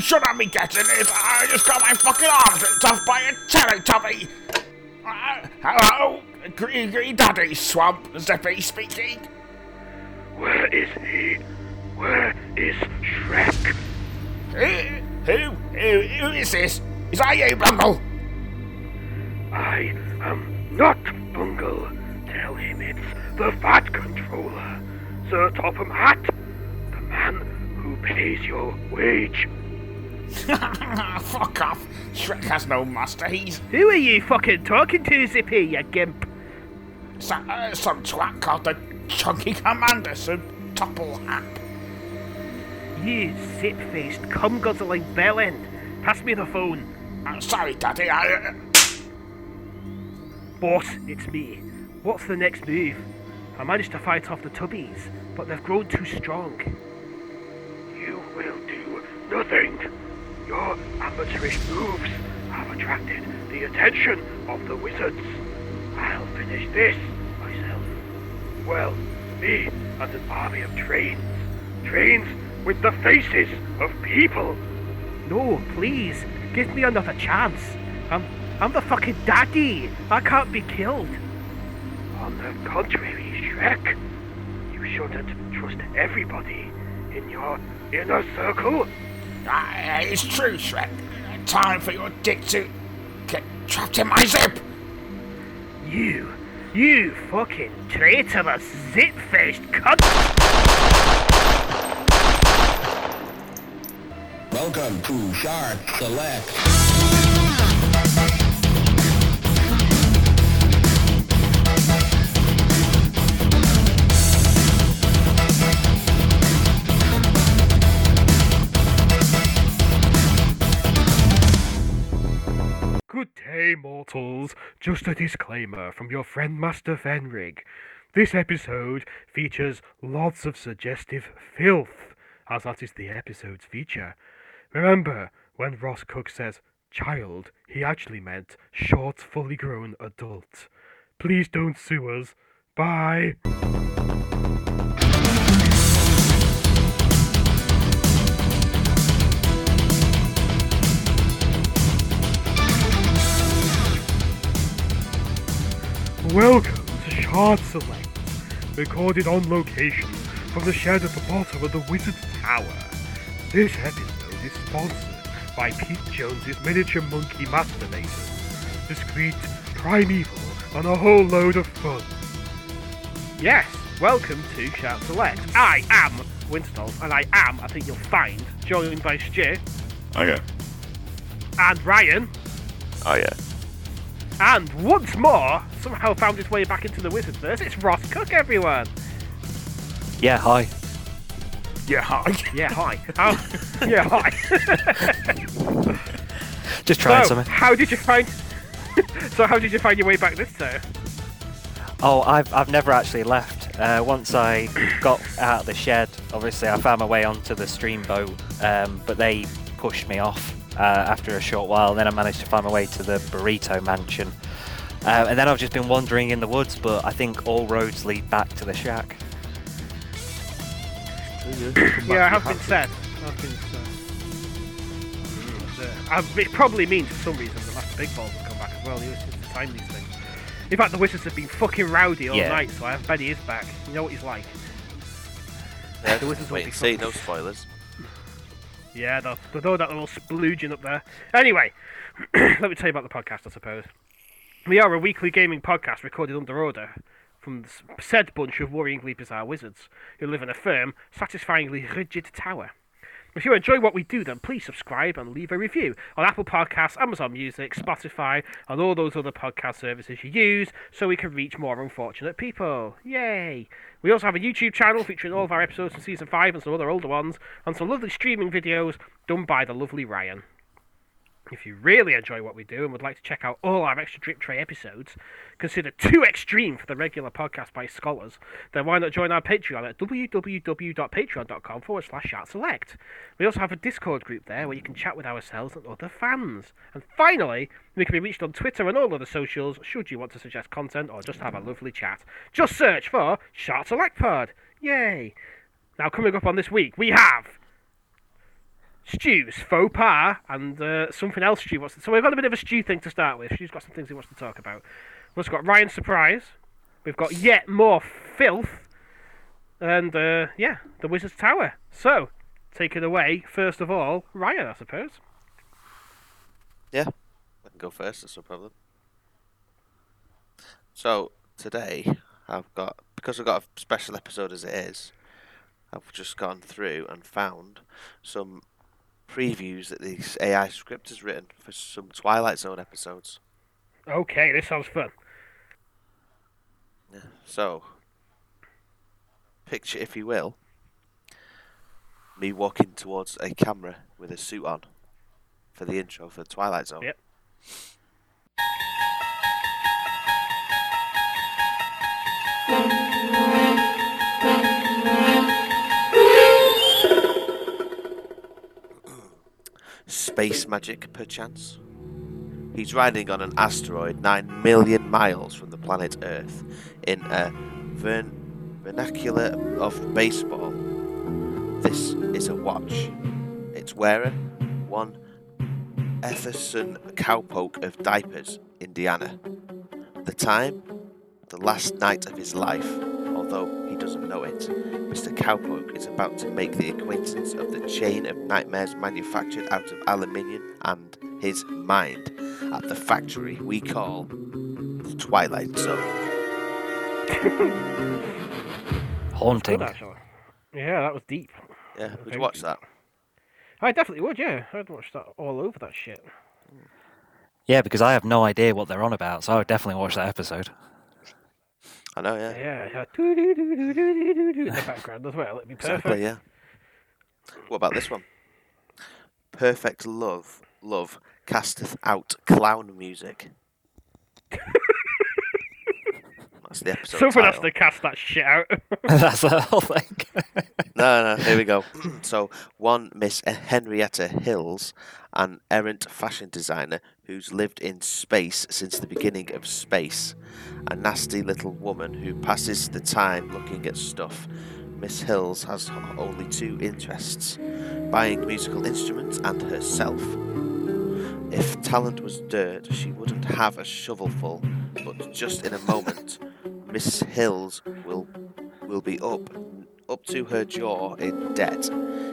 shouldn't be getting this. I just got my fucking arms ripped off by a Teletubby. Uh, hello, Green Daddy Swamp Zippy speaking. Where is he? Where is Shrek? Who, who, who, who is this? Is that you, Bungle? I am not Bungle. Tell him it's the Fat Controller, Sir Topham Hatt, the man who pays your wage. Fuck off. Shrek has no master. He's Who are you fucking talking to, Zippy, you gimp? some, uh, some twat called the Chunky Commander, so topple hap. You zit-faced, cum-guzzling bellend. Pass me the phone. I'm sorry, Daddy. I, uh, Boss, it's me. What's the next move? I managed to fight off the tubbies, but they've grown too strong. You will do nothing. Your amateurish moves have attracted the attention of the wizards. I'll finish this myself. Well, me and an army of trains. Trains with the faces of people. No, please, give me another chance. I'm, I'm the fucking daddy. I can't be killed. On the contrary, Shrek, you shouldn't trust everybody in your inner circle. Uh, it's true, Shrek. Time for your dick to get trapped in my zip. You, you fucking traitorous zip-faced cunt. Welcome to Shark Select. Mortals. Just a disclaimer from your friend Master Fenrig. This episode features lots of suggestive filth, as that is the episode's feature. Remember, when Ross Cook says child, he actually meant short, fully grown adult. Please don't sue us. Bye. Welcome to Shard Select, recorded on location from the shed at the bottom of the Wizard's Tower. This episode is sponsored by Pete Jones's Miniature Monkey Masturbator. Discreet, primeval, and a whole load of fun. Yes, welcome to Shout Select. I am Winston, and I am, I think you'll find, joined by Stu Oh yeah. and Ryan, Oh yeah. And once more, somehow found his way back into the Wizardverse. It's Ross Cook, everyone. Yeah. Hi. Yeah, hi. Yeah, hi. Yeah, hi. Just trying so, something. how did you find? so, how did you find your way back this time? Oh, I've I've never actually left. Uh, once I got out of the shed, obviously I found my way onto the stream boat, um, but they pushed me off uh, after a short while. And then I managed to find my way to the burrito mansion, uh, and then I've just been wandering in the woods. But I think all roads lead back to the shack. Yeah, I have been said. I've been said. Uh, I've- it probably means for some reason the Master Big Balls will come back as well. He was just to time these things. In fact, the Wizards have been fucking rowdy all Yeah. night, so I bet he is back. You know what he's like. Yeah, The Wizards will wait be and see, fucking- no spoilers. Yeah, they'll, they'll throw that little splooging up there. Anyway, let me tell you about the podcast, I suppose. We are a weekly gaming podcast recorded under order from the said bunch of worryingly bizarre wizards who live in a firm, satisfyingly rigid tower. If you enjoy what we do, then please subscribe and leave a review on Apple Podcasts, Amazon Music, Spotify, and all those other podcast services you use so we can reach more unfortunate people. Yay! We also have a YouTube channel featuring all of our episodes from Season 5 and some other older ones, and some lovely streaming videos done by the lovely Ryan. If you really enjoy what we do and would like to check out all our extra drip tray episodes, considered too extreme for the regular podcast by scholars, then why not join our Patreon at www.patreon.com forward slash select. We also have a Discord group there where you can chat with ourselves and other fans. And finally, we can be reached on Twitter and all other socials should you want to suggest content or just have a lovely chat. Just search for Shat Select Pod. Yay! Now, coming up on this week, we have Stu's faux pas and uh, something else Stu wants to... So we've got a bit of a Stu thing to start with. Stu's got some things he wants to talk about. We've also got Ryan's surprise. We've got yet more filth. And, uh, yeah, the Wizard's Tower. So, take it away, first of all, Ryan, I suppose. Yeah, I can go first. That's no problem. So today I've got because I've got a special episode as it is. I've just gone through and found some previews that the AI script has written for some Twilight Zone episodes. Okay, this sounds fun. Yeah. So, picture, if you will, me walking towards a camera with a suit on for the intro for Twilight Zone. Yep. Space magic, perchance? He's riding on an asteroid 9 million miles from the planet Earth in a vern- vernacular of baseball. This is a watch. Its wearer, one Etherson cowpoke of Diapers, Indiana. The time? The last night of his life, although doesn't know it. Mr. Cowpoke is about to make the acquaintance of the chain of nightmares manufactured out of aluminium and his mind at the factory we call the Twilight Zone. Haunting. Good. Yeah, that was deep. Yeah, would you watch that? I definitely would, yeah. I'd watch that all over that shit. Yeah, because I have no idea what they're on about, so I would definitely watch that episode. I know, yeah. Yeah, in the background as well. It'd be perfect. Exactly, yeah. What about this one? Perfect love, love casteth out clown music. That's the episode Someone has title. to cast that shit out. That's the whole thing. No, no, here we go. so, one Miss Henrietta Hills, an errant fashion designer who's lived in space since the beginning of space. A nasty little woman who passes the time looking at stuff. Miss Hills has only two interests buying musical instruments and herself. If talent was dirt, she wouldn't have a shovelful, but just in a moment, Miss Hills will will be up up to her jaw in debt.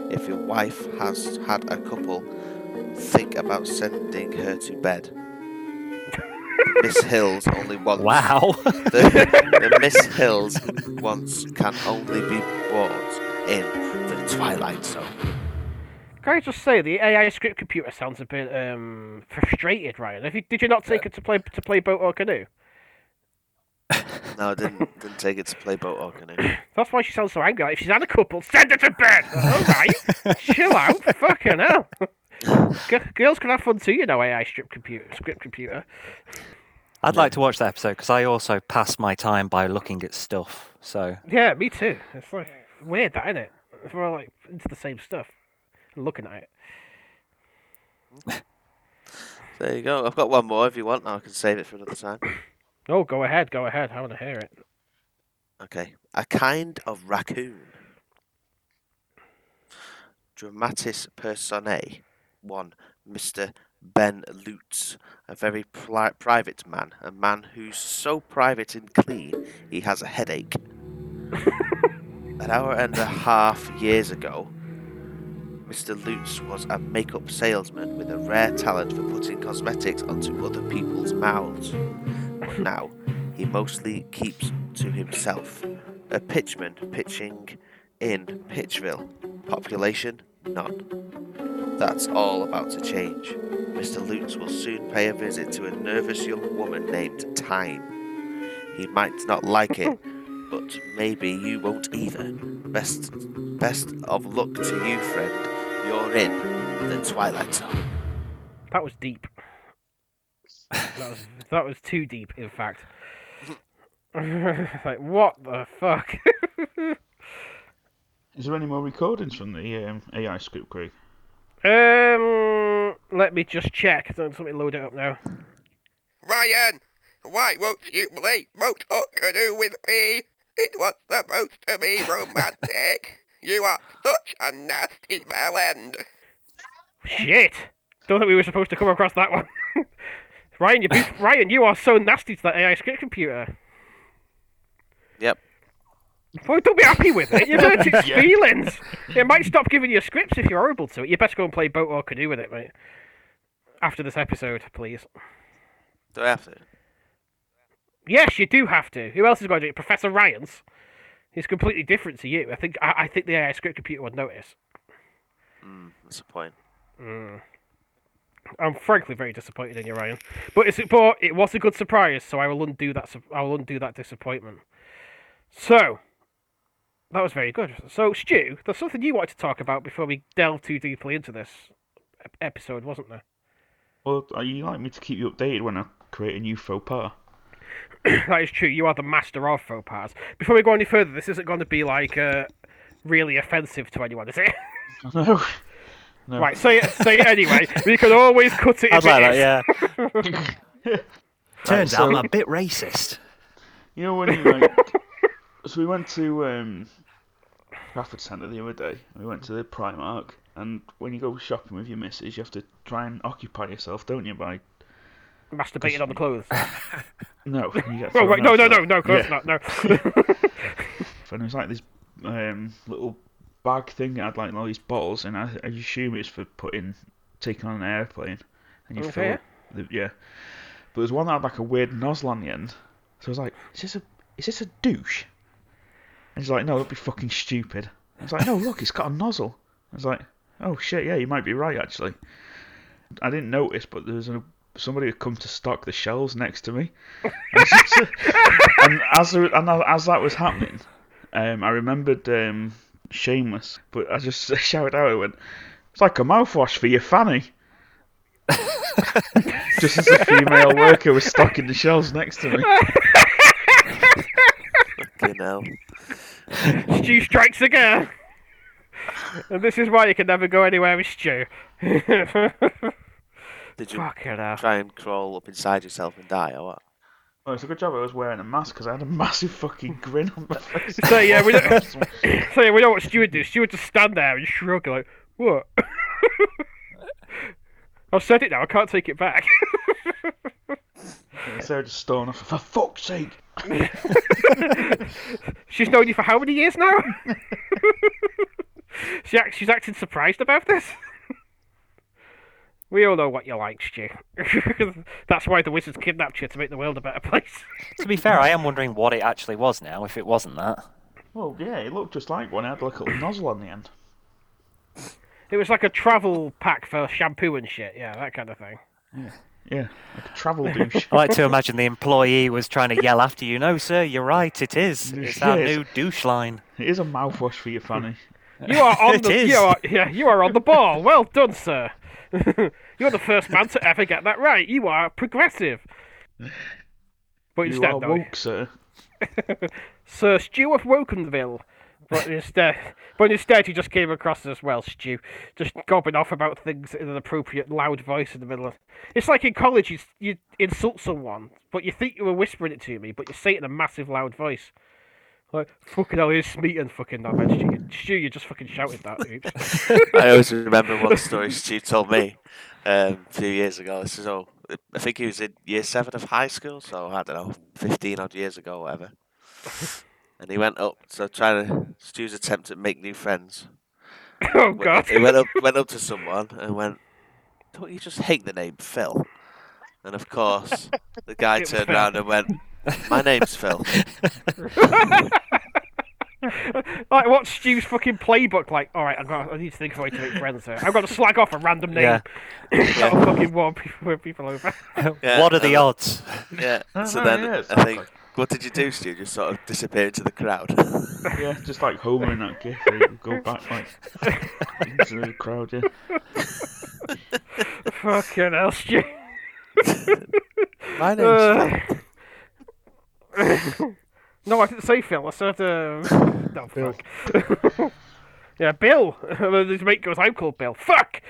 If your wife has had a couple, think about sending her to bed. Miss Hills only wants wow. the, the Miss Hills wants can only be bought in the Twilight Zone. Can I just say the AI script computer sounds a bit um, frustrated, Ryan? Have you, did you not take it to play to play boat or canoe? No, I didn't didn't take it to play boat or canoe. That's why she sounds so angry. Like, if she's had a couple, send her to bed. All right, chill out. Fucking hell. G- girls can have fun too, you know. AI script computer, script computer. I'd like to watch that episode because I also pass my time by looking at stuff. So Yeah, me too. It's like weird, that isn't it? If we're all like into the same stuff, and looking at it. There you go. I've got one more if you want. I can save it for another time. Oh, go ahead, go ahead. I want to hear it. Okay. A kind of raccoon. Dramatis personae. One, Mr. Ben Lutz, a very pri- private man, a man who's so private and clean he has a headache. An hour and a half years ago, Mr. Lutz was a makeup salesman with a rare talent for putting cosmetics onto other people's mouths. Now, he mostly keeps to himself. A pitchman pitching in Pitchville. Population? None. That's all about to change. Mr. Lutz will soon pay a visit to a nervous young woman named Time. He might not like it, but maybe you won't either. Best, best of luck to you, friend. You're in the Twilight Zone. That was deep. That was that was too deep, in fact. like what the fuck? Is there any more recordings from the um, AI script crew? um, let me just check. Don't Let me load it up now. Ryan, why won't you play boat or canoe with me? It was supposed to be romantic. you are such a nasty bellend. Shit! Don't think we were supposed to come across that one. Ryan, you Ryan, you are so nasty to that AI script computer. Yep. Well, don't be happy with it. You've hurt its feelings. It might stop giving you scripts if you're horrible to it. You best go and play boat or canoe with it, mate. After this episode, please. Do I have to? Yes, you do have to. Who else is going to do it? Professor Ryan's. He's completely different to you. I think I, I think the AI script computer would notice. Mm, that's the point. Mm. I'm frankly very disappointed in you, Ryan. But it's but it was a good surprise, so I will undo that. I will undo that disappointment. So that was very good. So Stu, there's something you wanted to talk about before we delve too deeply into this episode, wasn't there? Well, are you like me to keep you updated when I create a new faux pas? that is true. You are the master of faux pas. Before we go any further, this isn't going to be like uh, really offensive to anyone, is it? No. No. Right, say it, say it anyway. We can always cut it. I'd if like it that, is. yeah. Turns so- out I'm a bit racist. You know when you like, so we went to um, Trafford Centre the other day. We went to the Primark, and when you go shopping with your missus, you have to try and occupy yourself, don't you? By Masturbating on the clothes. no, Oh, wait, no, no, no, no, course Yeah. not, no. And it was like this um, little bag thing that had like all these bottles, and I, I assume it's for putting, taking on an airplane, and you Okay. fill up the, yeah. But there's one that had like a weird nozzle on the end, so I was like, is this a is this a douche? He's like, no, that'd be fucking stupid. I was like, no, look, it's got a nozzle. I was like, oh shit, yeah, you might be right actually. I didn't notice, but there was a, somebody had come to stock the shelves next to me, and, as and as that was happening, um, I remembered um, Shameless, but I just shouted out, went, it's like a mouthwash for your fanny. just as the female worker was stocking the shelves next to me. Fucking hell. Stu strikes again. And this is why you can never go anywhere with Stu. Did you Fucking hell. try and crawl up inside yourself and die or what? Well, it's a good job I was wearing a mask because I had a massive fucking grin on my face. So yeah, we don't, so yeah, we know what Stu would do. Stu would just stand there and shrug like, what? I've said it now, I can't take it back. Sarah just stormed off. For fuck's sake! She's known you for how many years now? she act, she's acting surprised about this. We all know what you like, Stu. That's why the wizards kidnapped you to make the world a better place. To be fair, I am wondering what it actually was now, if it wasn't that. Well, yeah, it looked just like one. It had like a little nozzle on the end. It was like a travel pack for shampoo and shit. Yeah, that kind of thing. Yeah, like a travel douche. I like to imagine the employee was trying to yell after you. No, sir, you're right. It is. It's our Yes. new douche line. It is a mouthwash for your fanny. You are on It the is. you are yeah, you are on the ball. Well done, sir. You're the first man to ever get that right. You are progressive. But You instead, are no, woke, sir. Sir Stu of Wokenville. But instead, but instead, he just came across as well, Stu, just gobbing off about things in an appropriate loud voice in the middle of. It's like in college, you you insult someone, but you think you were whispering it to me, but you say it in a massive loud voice. Like fucking hell, here's Smeaton, fucking that man, Stu. Stu, you just fucking shouted that. I always remember one story Stu told me um, a few years ago. This is all. I think he was in year seven of high school, so I don't know, fifteen odd years ago, whatever. And he went up, so trying to Stu's attempt at make new friends. oh god. He went up, went up to someone and went, "Don't you just hate the name Phil?" And of course, the guy It turned around and went, "My name's Phil." like what's Stu's fucking playbook like? All right, I've got. I need to think of a way to make friends here. I've got to slag off a random name. Yeah. That'll fucking warn people, win people over. Yeah, what are the and- odds? Yeah. No, So no, then yeah, I think, like- what did you do, Stu? Just sort of disappear into the crowd. Yeah, just like Homer in that gif. Go back like into the crowd. Yeah. fucking hell, Stu. My name's Phil. Uh, no, I didn't say Phil. I said uh, no fuck. yeah, Bill. His mate goes, "I'm called Bill." Fuck.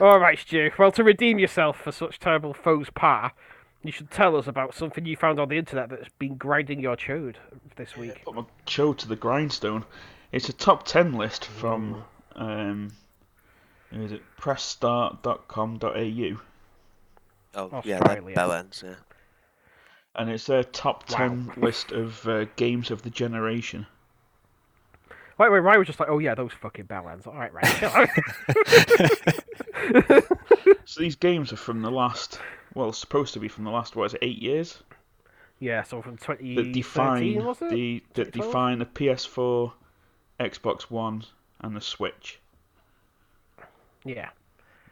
All right, Stu. Well, to redeem yourself for such terrible faux pas, you should tell us about something you found on the internet that's been grinding your chode this week. Put my show to the grindstone. It's a top ten list from um, Is it pressstart.com.au? Oh, Oh, yeah, they're Australia. bell ends, yeah. And it's their top Wow. 10 list of uh, games of the generation. Wait, wait, Ryan was just like, oh yeah, those fucking bellends. All right, right. So these games are from the last, well, supposed to be from the last, what is it, eight years? yeah, so from That 2013, define was it? the that 2012? define the PS4, Xbox One, and the Switch. Yeah.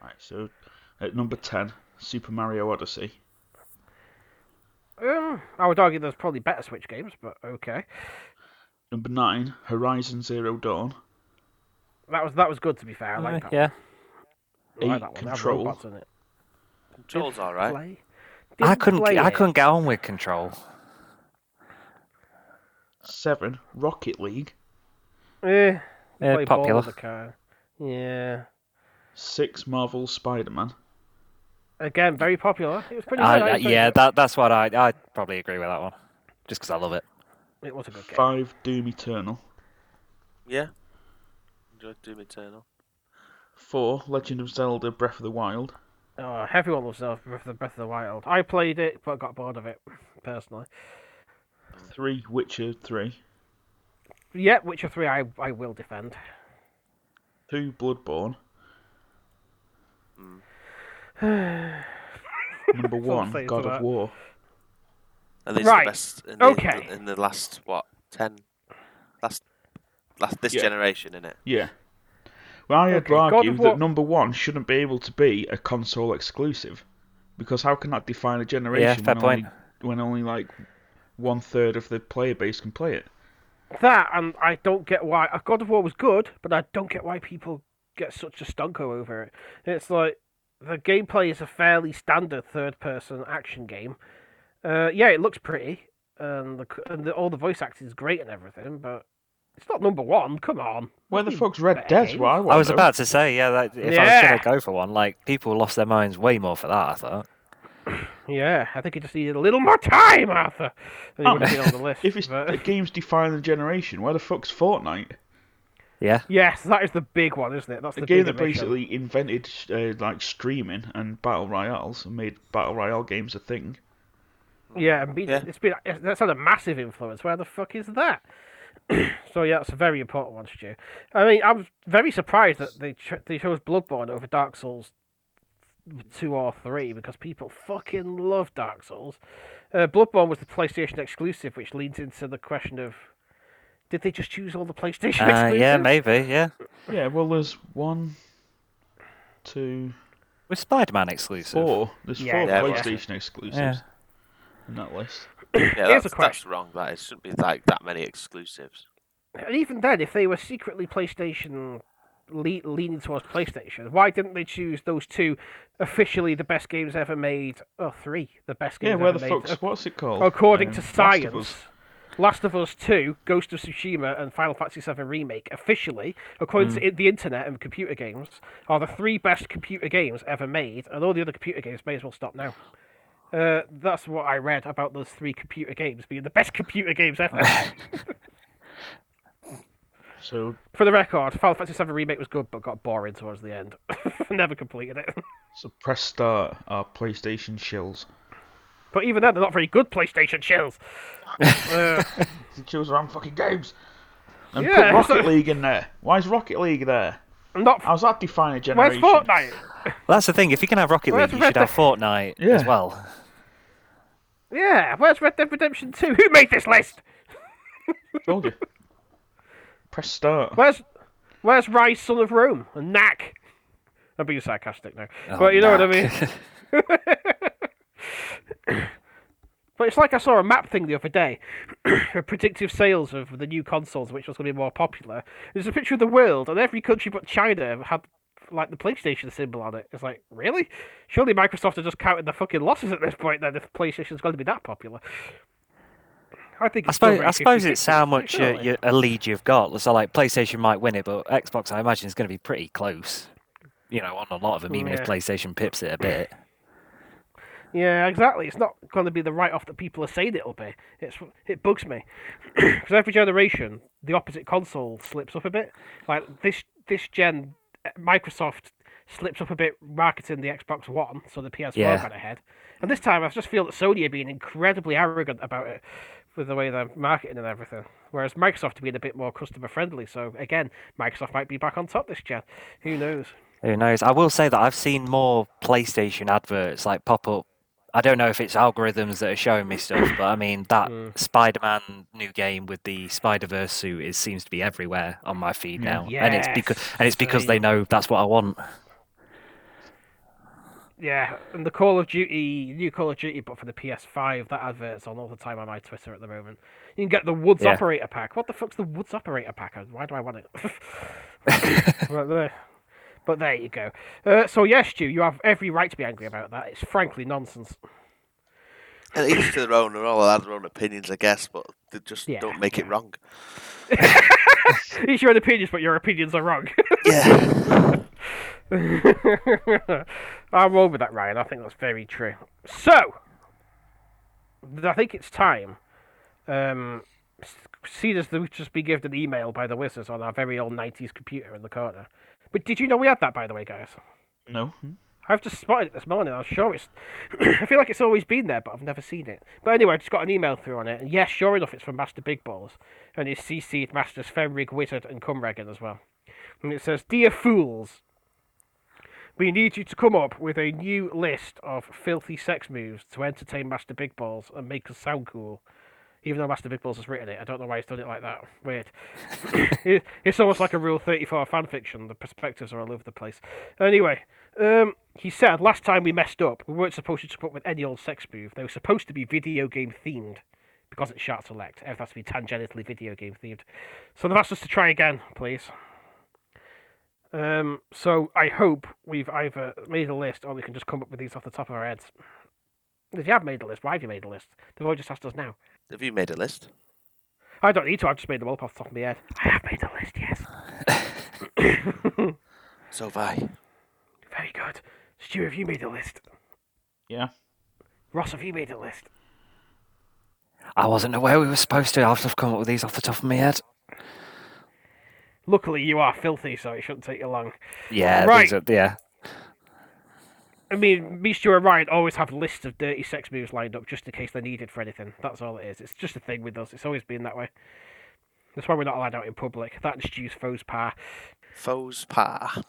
Right. So at number 10, Super Mario Odyssey. Um, I would argue there's probably better Switch games, but okay. Number 9, Horizon Zero Dawn. That was that was good to be fair. I like Uh, that. yeah. one. I like Eight, that one. They have Control. Robots in it. Control's alright. Play. I couldn't. play I it. couldn't get on with Control. 7, Rocket League. Eh, Yeah, play popular. with the car. Yeah. 6, Marvel Spider Man. Again, very popular. It was pretty I, good. I I- yeah, it. that that's what I I probably agree with that one, just because I love it. It was a good game. 5, Doom Eternal. Yeah. Enjoyed Doom Eternal. 4, Legend of Zelda Breath of the Wild. Oh, everyone loves Zelda Breath of the Breath of the Wild. I played it, but got bored of it personally. 3, Witcher 3. Yeah, Witcher Three, I I will defend. 2, Bloodborne. Number That's all I'm 1, God of that. War. At least Right, the best in the, okay. in the last, what, 10? Last, last this Yeah. generation, it. Yeah. Well, I'd Okay, God argue that War- number one shouldn't be able to be a console exclusive, because how can that define a generation fair when, only, when only like one third of the player base can play it? That and I don't get why uh, God of War was good, but I don't get why people get such a stonko over it. It's like the gameplay is a fairly standard third-person action game. Uh, yeah, it looks pretty, and, the, and the, all the voice acting is great and everything, but it's not number one. Come on. Where the fuck's Red better Dead? games. Well, I, I was know. about to say, yeah, that, if I was gonna go for one, like people lost their minds way more for that. I thought. Yeah, I think it just needed a little more time, Arthur. And he Oh, would have been on the list. If it's but- the games define the generation, where the fuck's Fortnite? Yeah, Yes, that is the big one, isn't it? That's A the game big that omission. basically invented uh, like streaming and battle royales and made battle royale games a thing. Yeah, and be- Yeah. it's been it's- that's had a massive influence. Where the fuck is that? so yeah, that's a very important one, Stu. I mean, I was very surprised that they ch- they chose Bloodborne over Dark Souls two or three because people fucking love Dark Souls. Uh, Bloodborne was the PlayStation exclusive, which leads into the question of did they just choose all the PlayStation uh, exclusives? yeah, maybe, yeah. Yeah, well, there's one, two, With Spider-Man exclusive? four. There's Yeah, four yeah, well, PlayStation exclusives Yeah. in that list. Yeah, Here's that's, a that's question. wrong. That it shouldn't be like that many exclusives. And even then, if they were secretly PlayStation le- leaning towards PlayStation, why didn't they choose those two officially the best games ever made? Oh, three, the best games Yeah, where ever the made. fuck's ac- what's it called? According Um, to Last of science, Us. Last of Us 2, Ghost of Tsushima, and Final Fantasy VII Remake, officially, according Hmm. to the internet and computer games, are the three best computer games ever made, and all the other computer games may as well stop now. Uh, that's what I read about those three computer games being the best computer games ever. So, For the record, Final Fantasy VII Remake was good, but got boring towards the end. Never completed it. so press start are PlayStation shills. But even then, they're not very good PlayStation chills. uh, They choose their own fucking games. And Yeah, put Rocket a- League in there. Why is Rocket League there? Not. How's that define a Where's? Fortnite? Well, that's the thing. If you can have Rocket Where's League, you Red should have Dead? Fortnite Yeah. as well. Yeah, where's Red Dead Redemption 2? Who made this list? Told you. Press start. Where's Where's Ryse, Son of Rome? And Knack? I'm being sarcastic now. Oh, but you know what I mean? But it's like I saw a map thing the other day, predictive sales of the new consoles, which was going to be more popular. There's a picture of the world, and every country but China had like the PlayStation symbol on it. It's like, really? Surely Microsoft are just counting the fucking losses at this point. Then if PlayStation's going to be that popular, I think. I suppose, I suppose it's how much uh, you, a lead you've got. So, like, PlayStation might win it, but Xbox, I imagine, is going to be pretty close. You know, on a lot of them, even if PlayStation pips it a bit. Yeah, exactly. It's not going to be the write off that people are saying it'll be. It's it bugs me because every generation the opposite console slips up a bit. Like this this gen, eh, Microsoft slips up a bit marketing the Xbox One, so the PS4 Yeah. got ahead. And this time, I just feel that Sony are being incredibly arrogant about it with the way they're marketing and everything. Whereas Microsoft are being a bit more customer friendly. So again, Microsoft might be back on top this gen. Who knows? Who knows? I will say that I've seen more PlayStation adverts like pop up. I don't know if it's algorithms that are showing me stuff, but I mean that Mm. Spider-Man new game with the Spider-Verse suit is seems to be everywhere on my feed Yeah. now, and it's because and it's because they know that's what I want. Yeah, and the Call of Duty, new Call of Duty, but for the PS5, that advert's on all the time on my Twitter at the moment. You can get the Woods Yeah. Operator Pack. What the fuck's the Woods Operator Pack? Why do I want it? right there, but there you go. Uh, so yes, Stu, you have every right to be angry about that. It's frankly nonsense. And each to their own, they're all have their own opinions, I guess, but they just Yeah, don't make it wrong. It's your own opinions, but your opinions are wrong. Yeah. I'm with that, Ryan. I think that's very true. So, I think it's time. Um, see, as we've just been given an email by the Wizards on our very old 90s computer in the corner. But did you know we had that, by the way, guys? No. I've just spotted it this morning. I'm sure it's. I feel like it's always been there, but I've never seen it. But anyway, I just got an email through on it, and yes, sure enough, it's from Master Big Balls, and it's CC'd Masters Fenrig, Wizard, and Cumregan as well. And it says, "Dear fools, we need you to come up with a new list of filthy sex moves to entertain Master Big Balls and make us sound cool." Even though Master Big Balls has written it, I don't know why he's done it like that. Weird. It- it's almost like a Rule 34 fan fiction. The perspectives are all over the place. Anyway, um, he said last time we messed up, we weren't supposed to come up with any old sex move. They were supposed to be video game themed because it's Shark Select. Everything has to be tangentially video game themed. So they've asked us to try again, please. Um, so I hope we've either made a list or we can just come up with these off the top of our heads. If you have made a list, why have you made a list? They've just asked us now. Have you made a list? I don't need to. I've just made them all up off the top of my head. I have made a list, yes. So have I. Very good. Stu, have you made a list? Yeah. Ross, have you made a list? I wasn't aware we were supposed to. I've just come up with these off the top of my head. Luckily, you are filthy, so it shouldn't take you long. Yeah, Right. these are, yeah. I mean, me, Stu, and Ryan always have lists of dirty sex moves lined up just in case they're needed for anything. That's all it is. It's just a thing with us. It's always been that way. That's why we're not allowed out in public. That and Stu's faux pas. Faux pas.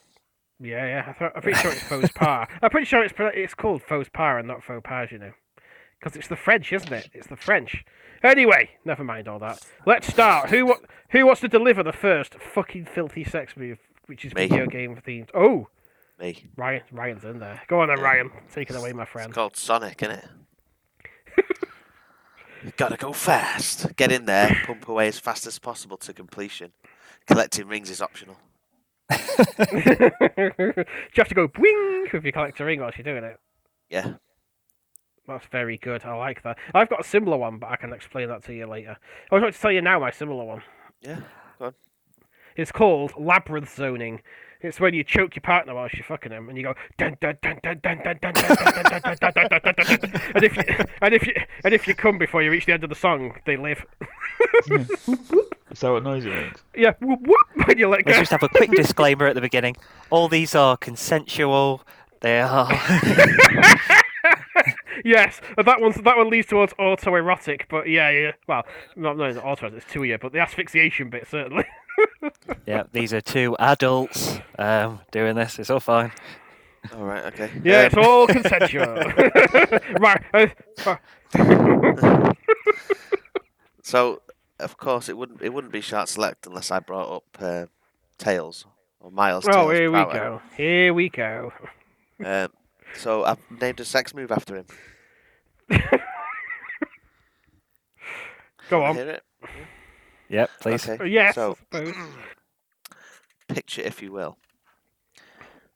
Yeah, yeah. I I'm pretty sure it's faux pas. I'm pretty sure it's it's called faux pas and not faux pas, you know. Because it's the French, isn't it? It's the French. Anyway, never mind all that. Let's start. Who who wants to deliver the first fucking filthy sex move, which is Me. video game themed? Oh, Me. Ryan. Ryan's in there. Go on then, Ryan. Take it away, my friend. It's called Sonic, isn't it? You've gotta go fast. Get in there, pump away as fast as possible to completion. Collecting rings is optional. Do you have to go bwing if you collect a ring whilst you're doing it? Yeah. That's very good. I like that. I've got a similar one, but I can explain that to you later. I was going to tell you now my similar one. Yeah. Go on. It's called labyrinth zoning. It's when you choke your partner whilst you're fucking him, and you go dun dun dun dun dun dun dun dun dun dun dun dun dun dun dun dun dun. and if you and if you and if you come before you reach the end of the song, they live. Is that what noise it makes? Yeah, whoop whoop when you let Let's go. just have a quick disclaimer at the beginning. All these are consensual. They are. Yes, and that one's that one leads towards autoerotic, but yeah, yeah. Well, not no, not autoerotic. It's two year, but the asphyxiation bit certainly. yeah, these are two adults um, doing this. It's all fine. All right. Okay. Yeah, Um, it's all consensual. right. uh, So, of course, it wouldn't it wouldn't be Shark Select unless I brought up uh, Tails or Miles. oh, Tails here we Power. go. Here we go. Um, so I've named a sex move after him. Go Wanna on. Hear? Yep, please. Okay. Oh, yes. So picture, if you will.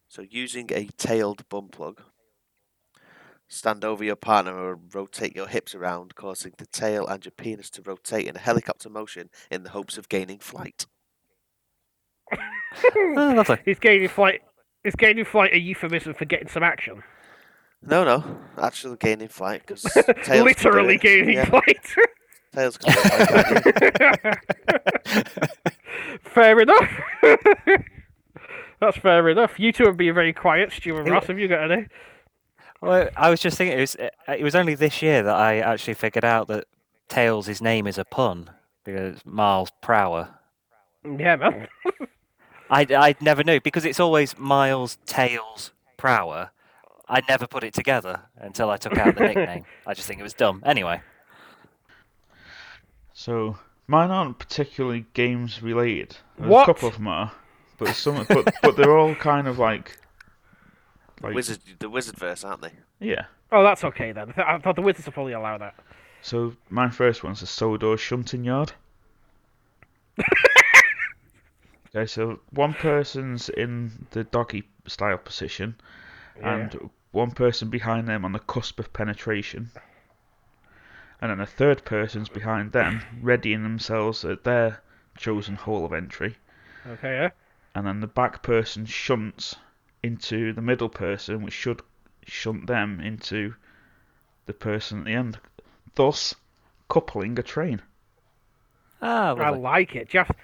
So using a tailed bum plug, stand over your partner and rotate your hips around, causing the tail and your penis to rotate in a helicopter motion in the hopes of gaining flight. Oh, lovely. Is gaining flight. Is gaining flight a euphemism for getting some action? No, no, actually gaining flight because Literally gaining yeah, flight. Tails can do it, can't? Fair enough. That's fair enough. You two are being very quiet, Stu and Ross. Have you got any? Well, I was just thinking it was uh, it was only this year that I actually figured out that Tails' his name is a pun because it's Miles Prower. Yeah, man. I I never knew because it's always Miles Tails Prower. I never put it together until I took out the nickname. I just think it was dumb. Anyway, So mine aren't particularly games related. There's What? A couple of them are, but some, but but they're all kind of like, like Wizard, the wizard verse, aren't they? yeah. Oh, that's okay then. I I thought the Wizards would probably allow that. So my first one's a Sodor shunting yard. okay, so one person's in the doggy style position, and one person behind them on the cusp of penetration, and then a third person's behind them, readying themselves at their chosen hole of entry, Okay, yeah. and then the back person shunts into the middle person, which should shunt them into the person at the end, thus coupling a train. ah, I like it. Do you, have,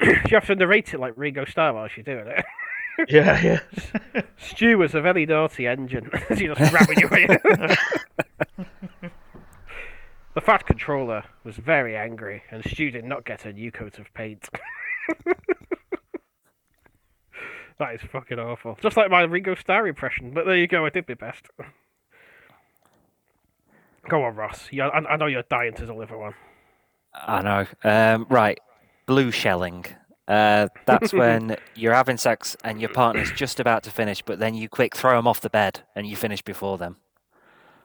do you have to narrate it like Ringo Starr while she's doing it? Yeah, yeah. Stu was a very naughty engine. She just ramming you in. The Fat Controller was very angry, and Stu did not get a new coat of paint. that is fucking awful. Just like my Ringo Starr impression, but there you go, I did my best. Go on, Ross. Yeah, I, I know you're dying to deliver one. I know. Um, right, blue shelling. Uh, that's when you're having sex and your partner's just about to finish, but then you quick throw them off the bed and you finish before them.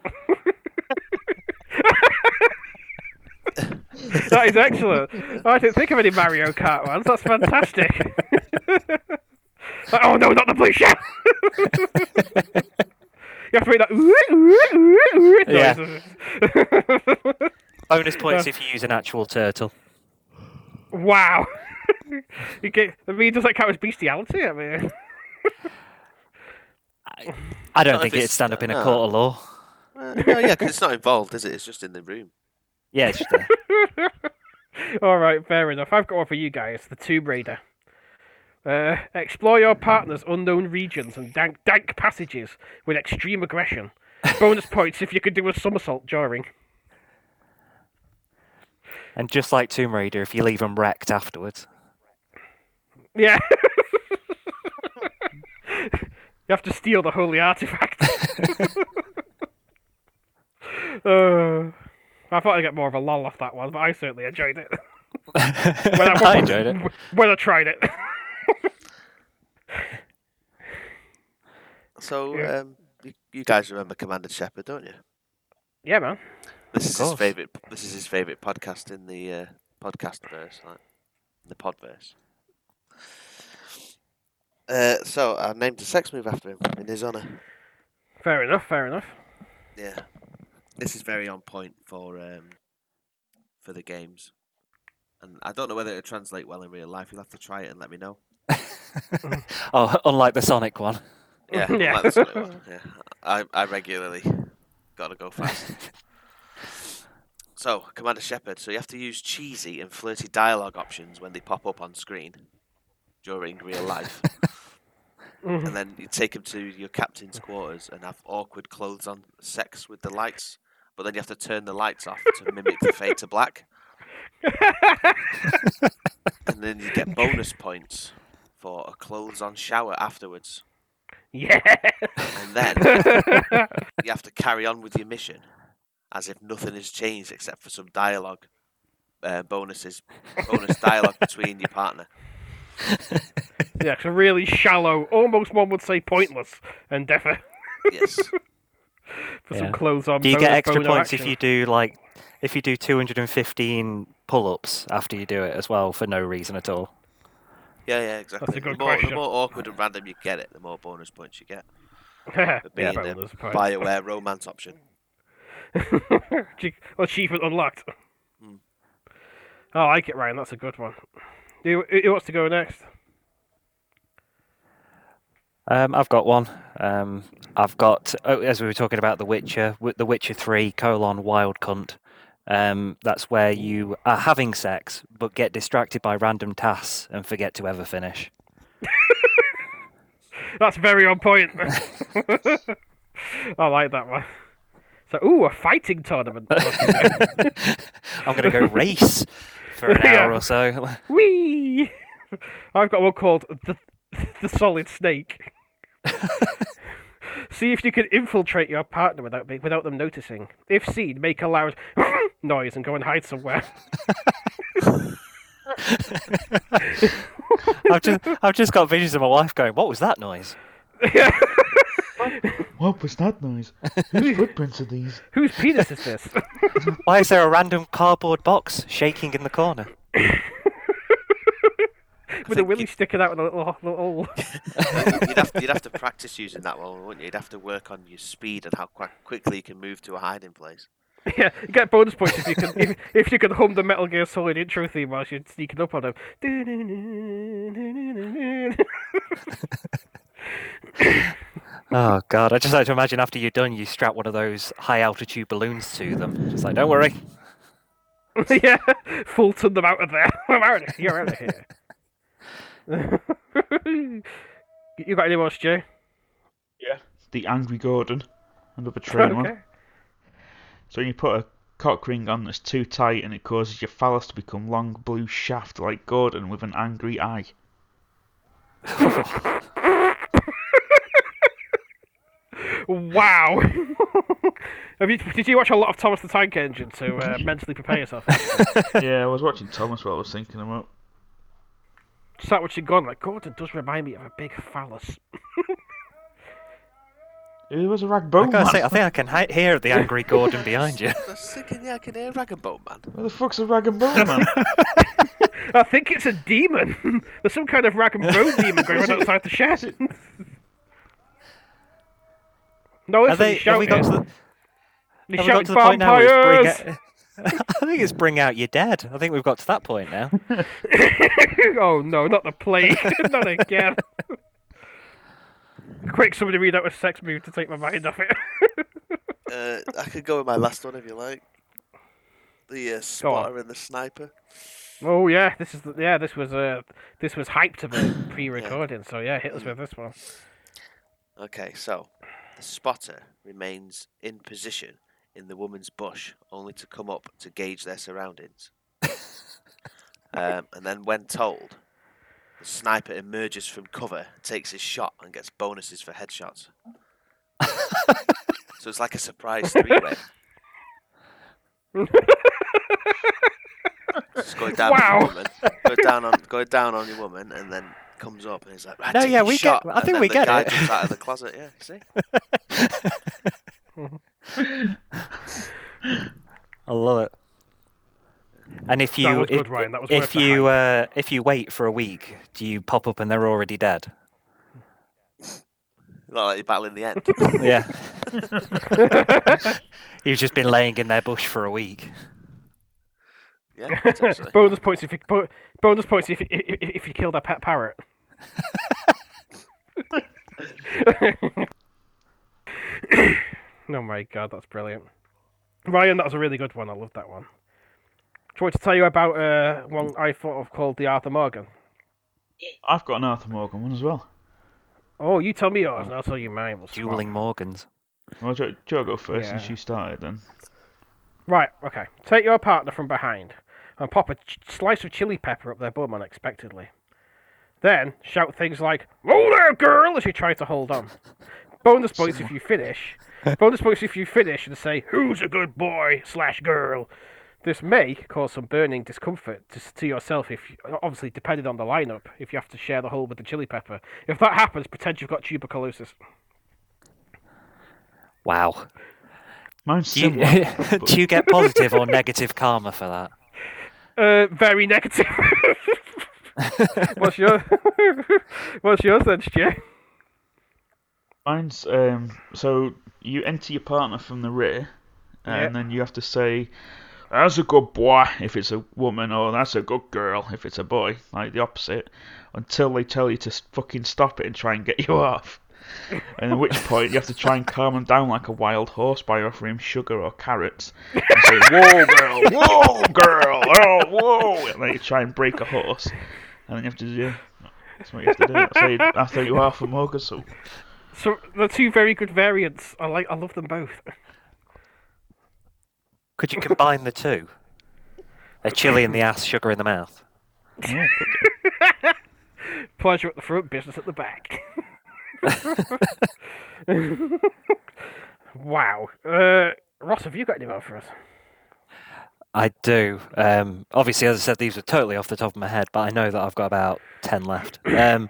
That is excellent. I didn't think of any Mario Kart ones. That's fantastic. oh no, not the blue shell! you have to make that. Yeah. noises. Bonus points if you use an actual turtle. wow. you get, I mean, does that count as bestiality? I mean, I don't Not if think it'd it's- stand up in a no. court of law. Uh, no, yeah, 'cause it's not involved, is it? It's just in the room. Yeah, it's just a- all right, fair enough. I've got one for you guys. The Tomb Raider. Uh, explore your partner's unknown regions and dank, dank passages with extreme aggression. Bonus points if you can do a somersault during. and just like Tomb Raider, if you leave them wrecked afterwards. Yeah. you have to steal the holy artifact. uh, I thought I'd get more of a lol off that one, but I certainly enjoyed it. When I enjoyed it. When I tried it. So, Yeah. um, you, you guys remember Commander Shepard, don't you? yeah, man. This is his favorite. This is his favorite podcast in the uh, podcast verse, like, the podverse. Uh, so I named a sex move after him in his honor. Fair enough, fair enough. Yeah, this is very on point for um, for the games, and I don't know whether it'll translate well in real life. You'll have to try it and let me know. Oh, unlike the Sonic one. Yeah, Yeah. like the Sonic one, yeah. I I regularly gotta go fast. So, Commander Shepard, so you have to use cheesy and flirty dialogue options when they pop up on screen during real life. and then you take him to your captain's quarters and have awkward clothes on sex with the lights, but then you have to turn the lights off to mimic the fade to black. and then you get bonus points for a clothes on shower afterwards. Yeah. And then you have to carry on with your mission as if nothing has changed except for some dialogue uh, bonuses, bonus dialogue between your partner. yeah, it's a really shallow, almost one would say pointless endeavour Yes. For some clothes on. Do you get extra boner points if you do like if you do 215 pull-ups after you do it as well for no reason at all? Yeah, yeah, exactly. a good the, more, question. the more awkward and random you get it, the more bonus points you get. yeah, For being bonus the. Bioware romance option. Achieve- Achievement unlocked. Hmm. I like it, Ryan. That's a good one. Who, who wants to go next? Um, I've got one. Um, I've got, oh, as we were talking about The Witcher, The Witcher 3 colon wild cunt. Um, that's where you are having sex but get distracted by random tasks and forget to ever finish. That's very on point. I like that one. So, ooh, a fighting tournament. I'm gonna go race for an Yeah. hour or so. Whee! I've got one called the the Solid Snake. See if you can infiltrate your partner without be- without them noticing. If seen, make a loud noise and go and hide somewhere. I've just I've just got visions of my wife going, "What was that noise?" What was that noise? Whose footprints are these? Whose penis is this? Why is there a random cardboard box shaking in the corner? With a willy sticking out with a little little. you'd, have, you'd have to practice using that one, wouldn't you? You'd have to work on your speed and how qu- quickly you can move to a hiding place. Yeah, you get bonus points if you can if, if you can hum the Metal Gear Solid intro theme whilst you're sneaking up on them. Oh god, I just like to imagine after you're done, you strap one of those high altitude balloons to them. Just like, don't worry. yeah, Fulton them out of there. I'm out of here. You're out of here. you got any more, Stu? Yeah. The Angry Gordon. Another train one. Okay. So you put a cock ring on that's too tight and it causes your phallus to become long blue shaft like Gordon with an angry eye. Wow. Have you, did you watch a lot of Thomas the Tank Engine to uh, mentally prepare yourself? yeah, I was watching Thomas while I was thinking about. Start watching Gordon, like, Gordon does remind me of a big phallus. It was a rag I bone gotta man. say, I think I can hi- hear the angry Gordon behind you. I was thinking, yeah, I can hear Rag and Bone Man. Where the fuck's a rag and bone man? I think it's a demon. There's some kind of rag and bone demon going on outside the shed. no, Are listen, they, he's have we got shouting. to the, He's have we got shouting to the point now where it's vampires! bring out, I think it's bring out your dead. I think we've got to that point now. oh no, not the plague. not again. Quick, somebody read out a sex move to take my mind off it. Uh, I could go with my last one if you like. The uh, spotter and the sniper. oh yeah, this is the, yeah, this was uh, this was hyped a bit pre-recording, so yeah, hit us with this one. Okay, so the spotter remains in position in the woman's bush, only to come up to gauge their surroundings. um, and then, when told, the sniper emerges from cover, takes his shot, and gets bonuses for headshots. so it's like a surprise three-way. Just going down on Wow. your woman, go down on, go down on your woman, and then comes up and he's like, right, No, take yeah, your we get- shot. I and think then we the get guy it. jumps out of the closet. Yeah, see. I love it. And if you was good, if, Ryan, if you uh, if you wait for a week, do you pop up and they're already dead? Not like you're battling the end. Yeah. You've just been laying in their bush for a week. Yeah, bonus points if you bo- bonus points if, if if if you kill their pet parrot. Oh my god, that's brilliant. Ryan, that was a really good one. I love that one. Do you want to tell you about uh, one I thought of called the Arthur Morgan? I've got an Arthur Morgan one as well. Oh, you tell me yours, and I'll tell you mine. We'll swap. Dueling Morgans. Well, Joe, Joe go first since Yeah. you started then. Right, okay. Take your partner from behind and pop a ch- slice of chili pepper up their bum unexpectedly. Then shout things like, Oh there, girl, as you try to hold on. Bonus points if you finish. Bonus points if you finish and say, Who's a good boy slash girl? This may cause some burning discomfort to, to yourself if, you, obviously, depending on the lineup, if you have to share the hole with the chili pepper. If that happens, pretend you've got tuberculosis. Wow. Mine's Do you, similar. do you get positive or negative karma for that? Uh, very negative. what's your What's yours then, Stu? Mine's um. So you enter your partner from the rear, and then you have to say, "That's a good boy" if it's a woman, or "That's a good girl" if it's a boy, like the opposite, until they tell you to fucking stop it and try and get you off. And at which point you have to try and calm them down like a wild horse by offering him sugar or carrots. And say, "Whoa, girl! Whoa, girl! Oh, whoa!" And then you try and break a horse, and then you have to do. That's what you have to do. Say, I thought you are from Mogasu. So the two very good variants. I like. I love them both. Could you combine the two? A chili in the ass, sugar in the mouth. Yeah. Pleasure at the front, business at the back. wow. Uh, Ross, have you got any more for us? I do. Um, obviously, as I said, these were totally off the top of my head, but I know that I've got about 10 left. Um,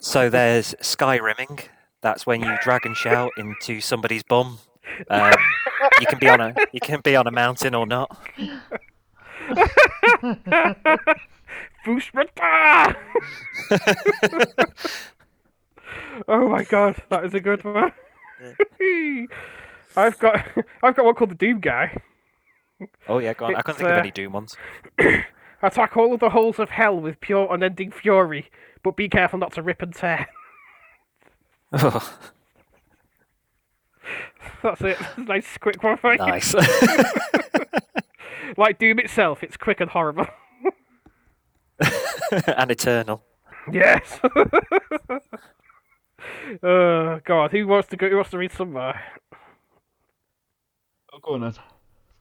so there's sky rimming. That's when you drag and shout into somebody's bum. Um, you can be on a you can be on a mountain or not. Oh my god, that is a good one. I've got I've got one called the Doom Guy. Oh yeah, go on. I can't think of uh, any Doom ones. Attack all of the holes of hell with pure unending fury, but be careful not to rip and tear. That's it. nice quick one for you. nice. Like Doom itself, it's quick and horrible. and eternal. Yes. uh, God, who wants to go? Who wants to read some more? Oh, go on then.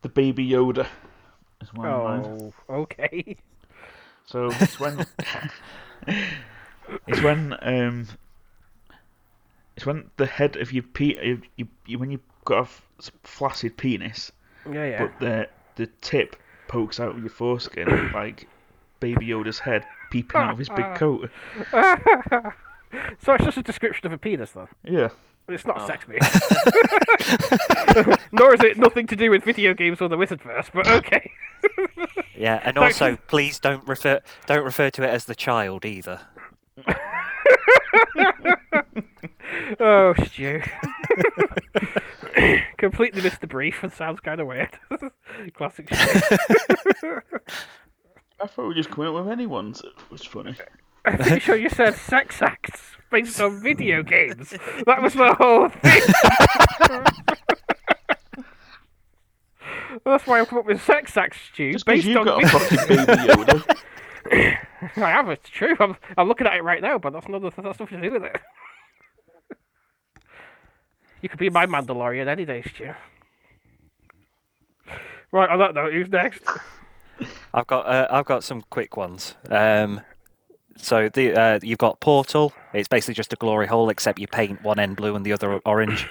The Baby Yoda is one of mine. Oh, okay. So it's when it's when um it's when the head of your pe you, you, you when you've got a f- flaccid penis, Yeah, yeah. but the the tip pokes out of your foreskin like Baby Yoda's head peeping out of his big coat. so it's just a description of a penis, though. Yeah. It's not oh. sex me. Nor is it nothing to do with video games or the Wizardverse, but okay. Yeah, and also please don't refer don't refer to it as the child either. oh, Stu. Completely missed the brief and sounds kind of weird. Classic shit. I thought we just come up with any ones. It was funny. I'm pretty sure you said sex acts based on video games. That was the whole thing. That's why I've come up with sex acts, Stu. Based you've on got a video- fucking Baby Yoda. I have, it's true. I'm, I'm looking at it right now, but that's not that's nothing to do with it. you could be my Mandalorian any day, Stu. Right, on that note, who's next? I've got uh, I've got some quick ones. Um, so the uh, you've got Portal. It's basically just a glory hole, except you paint one end blue and the other orange.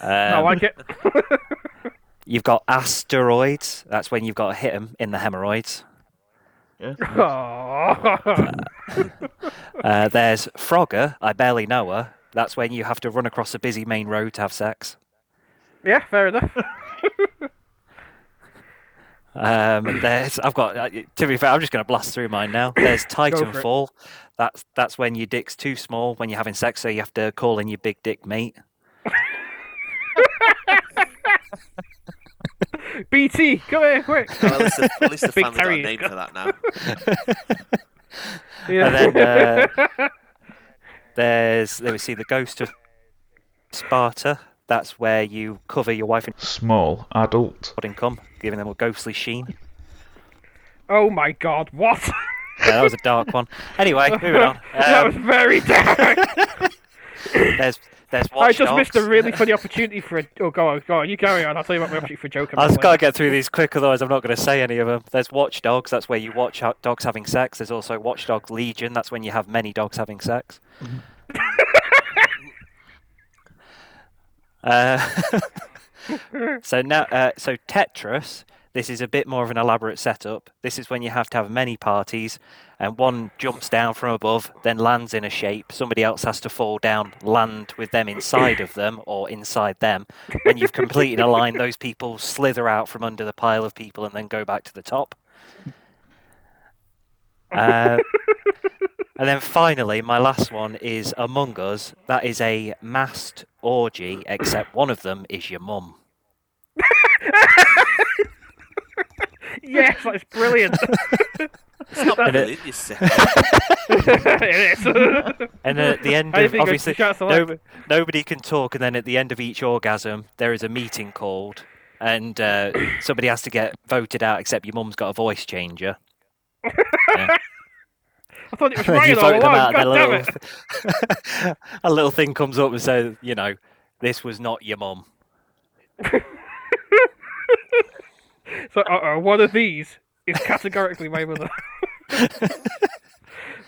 I Um, like it. You've got asteroids. That's when you've got to hit them in the hemorrhoids. Yeah. Uh, there's Frogger. I barely know her. That's when you have to run across a busy main road to have sex. yeah, fair enough. Um, there's I've got uh, to be fair, I'm just going to blast through mine now. There's. Titanfall. That's that's when your dick's too small when you're having sex, so you have to call in your big dick mate. BT, come here, quick. Well, at least the, at least the Big family's got a Terry. name for that now. Yeah. And then uh, there's let me see the ghost of Sparta. That's where you cover your wife in Small adult. pudding cum, giving them a ghostly sheen. oh my god, what? Yeah, that was a dark one. Anyway, moving on. that was Um, very dark. There's there's Watch I just missed a really funny opportunity for a. Oh, go on, go on. You carry on. I'll tell you about my opportunity for a joke. I just got to get through these quick, otherwise I'm not going to say any of them. There's Watch Dogs. That's where you watch dogs having sex. There's also Watch Dogs Legion. That's when you have many dogs having sex. uh, so now, uh, so Tetris. This is a bit more of an elaborate setup. This is when you have to have many parties, and one jumps down from above, then lands in a shape. Somebody else has to fall down, land with them inside of them or inside them. When you've completed a line, those people slither out from under the pile of people and then go back to the top. Uh, and then finally, my last one is Among Us. That is a masked orgy, except one of them is your mum. Yes, that's brilliant. It's not And it- brilliant, you it is. And then at the end I of think obviously the shots I no, nobody can talk, and then at the end of each orgasm there is a meeting called, and uh, somebody has to get voted out. Except your mum's got a voice changer. I thought it was And you Ryan all vote them along. out, God and damn a little, a little thing comes up and says, you know, this was not your mum. So, uh, uh, one of these is categorically my mother.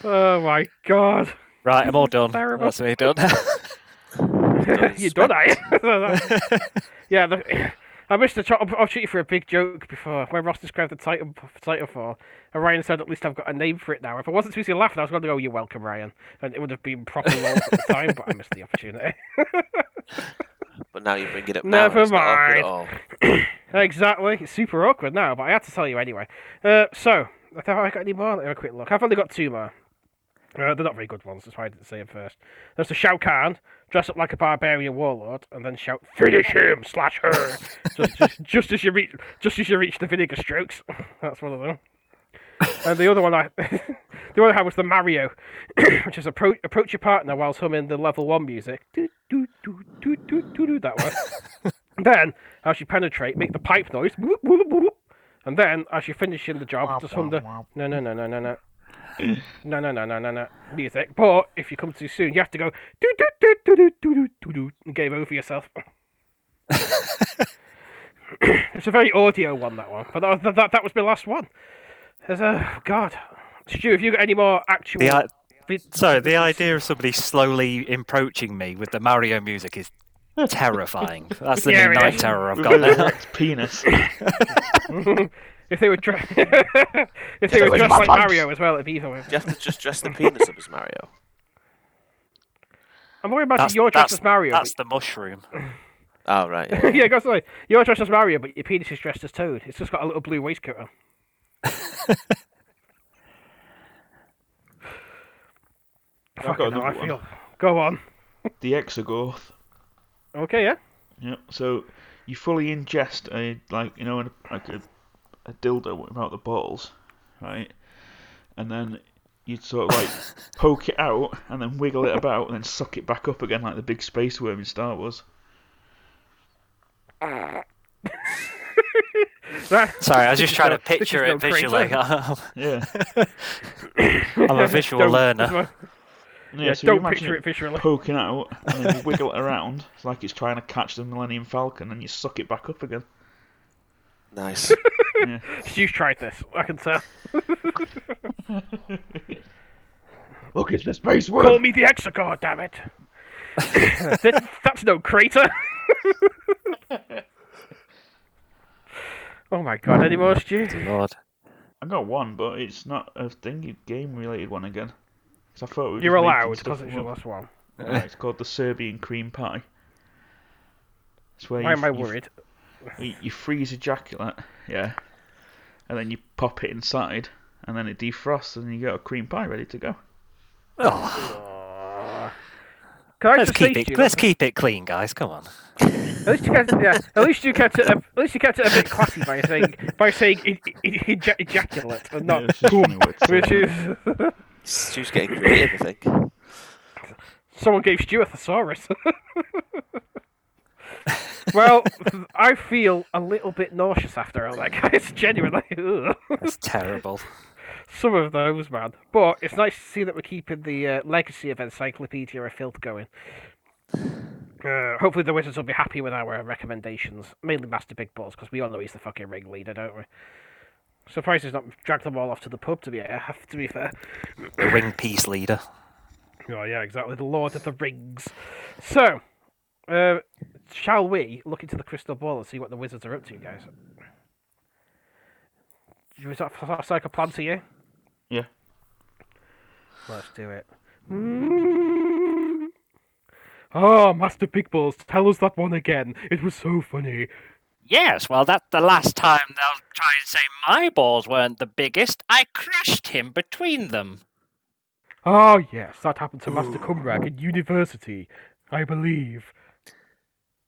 oh my god. Right, I'm all done. Terrible. That's me done. you done, I? yeah, the, I missed the ch- opportunity for a big joke before when Ross described the Titan Titanfall, and Ryan said, "At least I've got a name for it now." If I wasn't too busy laughing, I was going to go, "You're welcome, Ryan," and it would have been properly long at the time, but I missed the opportunity. But now you bring it up now. Never at mind. all. exactly, it's super awkward now, but I had to tell you anyway. Uh, so, have I got any more? Let me have a quick look. I've only got two more. Uh, they're not very good ones, that's why I didn't say them first. There's the Shao Kahn, dress up like a barbarian warlord, and then shout "Finish him!" slash her, just, just, just as you reach, just as you reach the vinegar strokes. That's one of them. And the other one, I, the other one i was the Mario, which is approach approach your partner whilst humming the level one music. Do, do, do, do, do, do, do, that one. then, as you penetrate, make the pipe noise. whoop, whoop, whoop. And then, as you're finishing the job, just hum the no, no, no, no, no, no. No, no, no, no, no, no. Music. But if you come too soon, you have to go do do do do do do do do do and game over yourself. it's a very audio one, that one. But that, that, that was my last one. There's a oh, God. Stu, have you got any more actual? The i- bit- Sorry, the idea of somebody slowly approaching me with the Mario music is terrifying. That's the Yeah, new it night terror I've got an now. penis. if they were dre- if they were dressed like pants. Mario as well, it'd be even worse. Do you have to just dress the penis up as Mario? I'm worried about That's, your dressed as Mario. but- that's the mushroom. Oh, right. Yeah. yeah, go sorry. You're dressed as Mario, but your penis is dressed as Toad. It's just got a little blue waistcoat on. I've got Fucking hell, another I one. feel. Go on. The Exogorth. Okay, yeah. Yeah. So you fully ingest a like you know an, like a, a dildo without the balls, right? And then you'd sort of like poke it out and then wiggle it about and then suck it back up again like the big space worm in Star Wars. That- Sorry, I was this just is trying no- to this is picture no it visually. Yeah. I'm a visual Don't- learner. Yeah. Yeah, so you don't imagine picture it visually. poking out and then you wiggle it around. It's like it's trying to catch the Millennium Falcon and you suck it back up again. Nice. You've tried this. I can tell. Look, it's the space world. Call worm. me the Exegor, damn it. That- That's no crater. oh my god, any more, Stu? Lord. I got one, but it's not a thingy game related one again. 'Cause I thought we were You're allowed, stuff because it's your last one. Right, it's called the Serbian cream pie. It's where Why you, am I worried? You, you freeze ejaculate, yeah, and then you pop it inside, and then it defrosts, and you got a cream pie ready to go. Oh, Can I let's just keep it. Stu, Let's keep it clean, guys. Come on. At least you kept, yeah. At least you kept it. A, at least you kept it a bit classy by saying by saying eja- ejaculate and not it's just funny words, which is Stu's getting creative, I think. someone gave Stu a thesaurus. well, I feel a little bit nauseous after all that, guys. Genuinely, ugh. That's terrible. some of those, man. But it's nice to see that we're keeping the uh, legacy of Encyclopedia of Filth going. Uh, hopefully, the Wizards will be happy with our recommendations, mainly Master Big Balls, because we all know he's the fucking ringleader, don't we? Surprised he's not dragged them all off to the pub. To be uh, to be fair. The ring piece leader. Oh yeah, exactly. The Lord of the Rings. So, uh, shall we look into the crystal ball and see what the wizards are up to, guys? Was that sound like a plan to you? Yeah. Let's do it. Oh, Master Big Balls, tell us that one again. It was so funny. Yes, well, that's the last time they'll try and say my balls weren't the biggest. I crushed him between them. Oh yes, that happened to Master Cumrag in university, I believe.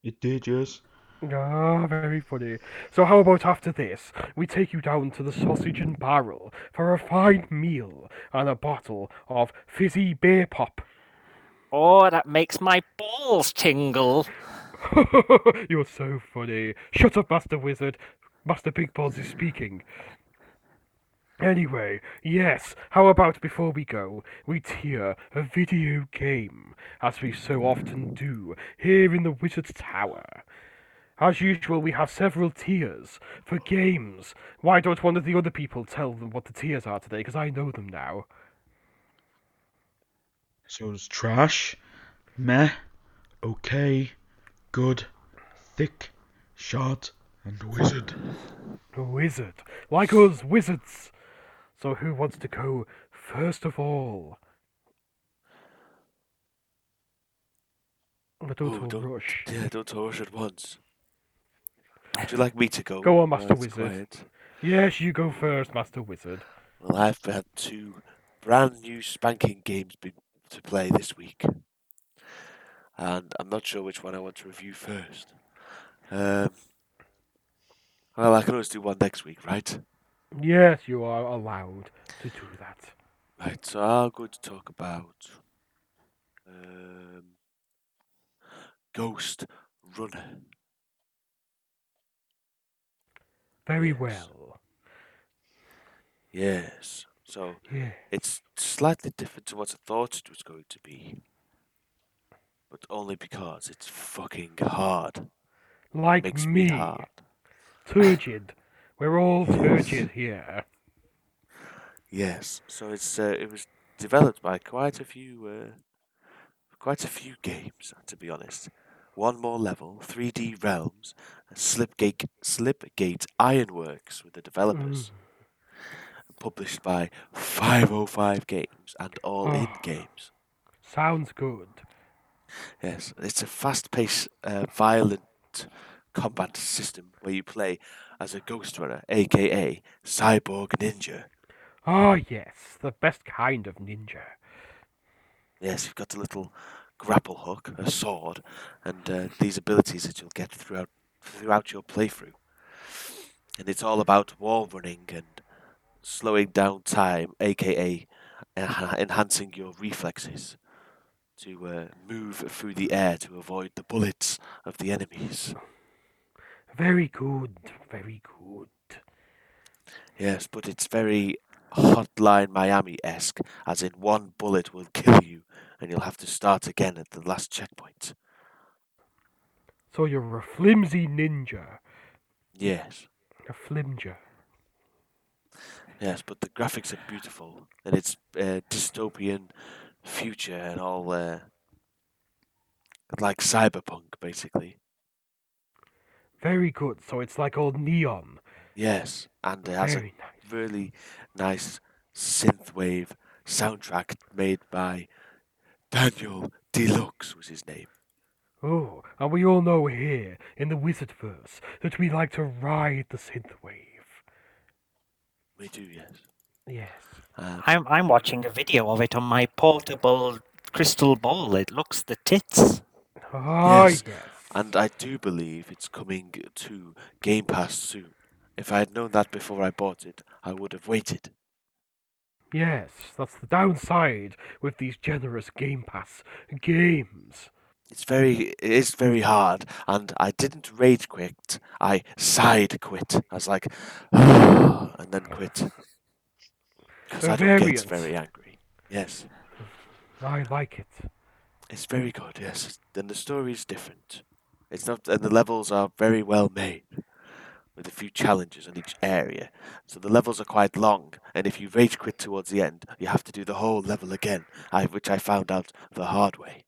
It did, yes. Ah, very funny. So how about after this, we take you down to the sausage and barrel for a fine meal and a bottle of fizzy beer pop. Oh, that makes my balls tingle. You're so funny. Shut up, Master Wizard. Master Big Balls is speaking. Anyway, yes, how about before we go, we tier a video game, as we so often do here in the Wizard's Tower. As usual, we have several tiers for games. Why don't one of the other people tell them what the tiers are today? Because I know them now. So it's trash, meh, okay, good, thick, short, and wizard. A wizard. Like us, wizards. So who wants to go first of all? But don't Oh, all don't- rush. Yeah, don't rush at once. Would you like me to go? Go on, Master it's Wizard. quiet? Yes, you go first, Master Wizard. Well, I've had two brand new spanking games be- to play this week, and I'm not sure which one I want to review first. Um, well, I can always do one next week, right? Yes, you are allowed to do that. Right, so I'm going to talk about um, Ghost Runner. Very Yes. well. Yes, so Yeah. it's slightly different to what I thought it was going to be, but only because it's fucking hard. Like Makes me. me hard. Turgid. We're all turgid here. Yes, so it's uh, it was developed by quite a few uh, quite a few games, to be honest. One more level, 3D Realms, Slipgate Slipgate Ironworks were the developers. Published by 505 Games and All In Oh. Games. Sounds good. Yes, it's a fast-paced, uh, violent combat system where you play as a ghost runner, aka cyborg ninja. Ah, yes, the best kind of ninja. Yes, you've got a little grapple hook, a sword, and uh, these abilities that you'll get throughout throughout your playthrough. And it's all about wall running and slowing down time, aka enhancing your reflexes to uh, move through the air to avoid the bullets of the enemies. Very good, very good. Yes, but it's very Hotline Miami esque, as in one bullet will kill you and you'll have to start again at the last checkpoint. So you're a flimsy ninja. Yes, A flimger. yes, but the graphics are beautiful and it's uh, dystopian future and all uh, like cyberpunk basically. Very good. So it's like old neon. Yes, and it has a nice. really nice synthwave soundtrack made by Daniel Deluxe was his name. Oh, and we all know here in the Wizardverse that we like to ride the synthwave. We do, yes. Yes. Um, I'm I'm watching a video of it on my portable crystal ball. It looks the tits. Ah, Yes. yes. And I do believe it's coming to Game Pass soon. If I had known that before I bought it, I would have waited. Yes, that's the downside with these generous Game Pass games. It's very, it is very hard, and I didn't rage quit. I side quit. I was like, and then quit. Because I don't get very angry. Yes, I like it. it's very good. Yes, then the story is different. It's not, and the levels are very well made, with a few challenges in each area. So the levels are quite long, and if you rage quit towards the end, you have to do the whole level again. I, which I found out the hard way.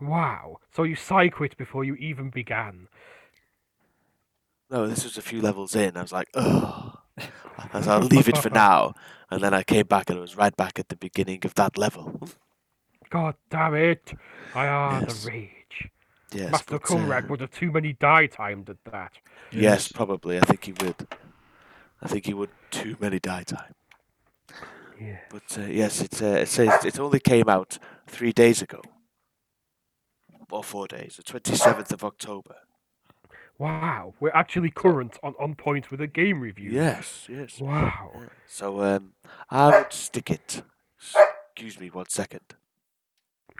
Wow. So you side quit before you even began. No, this was a few levels in. I was like, oh, I was, I'll leave it for now. And then I came back and it was right back at the beginning of that level. God damn it. I ah, Yes. the rage. Yes, Master but, Cumrag uh, would have too many die timed at that. yes, probably. I think he would. I think he would too many die time. Yeah. But uh, yes, it's, uh, it says it only came out three days ago. Or four days, the 27th of October. Wow. We're actually current on, on point with a game review. Yes, yes. Wow. So um, I would stick it. Excuse me one second.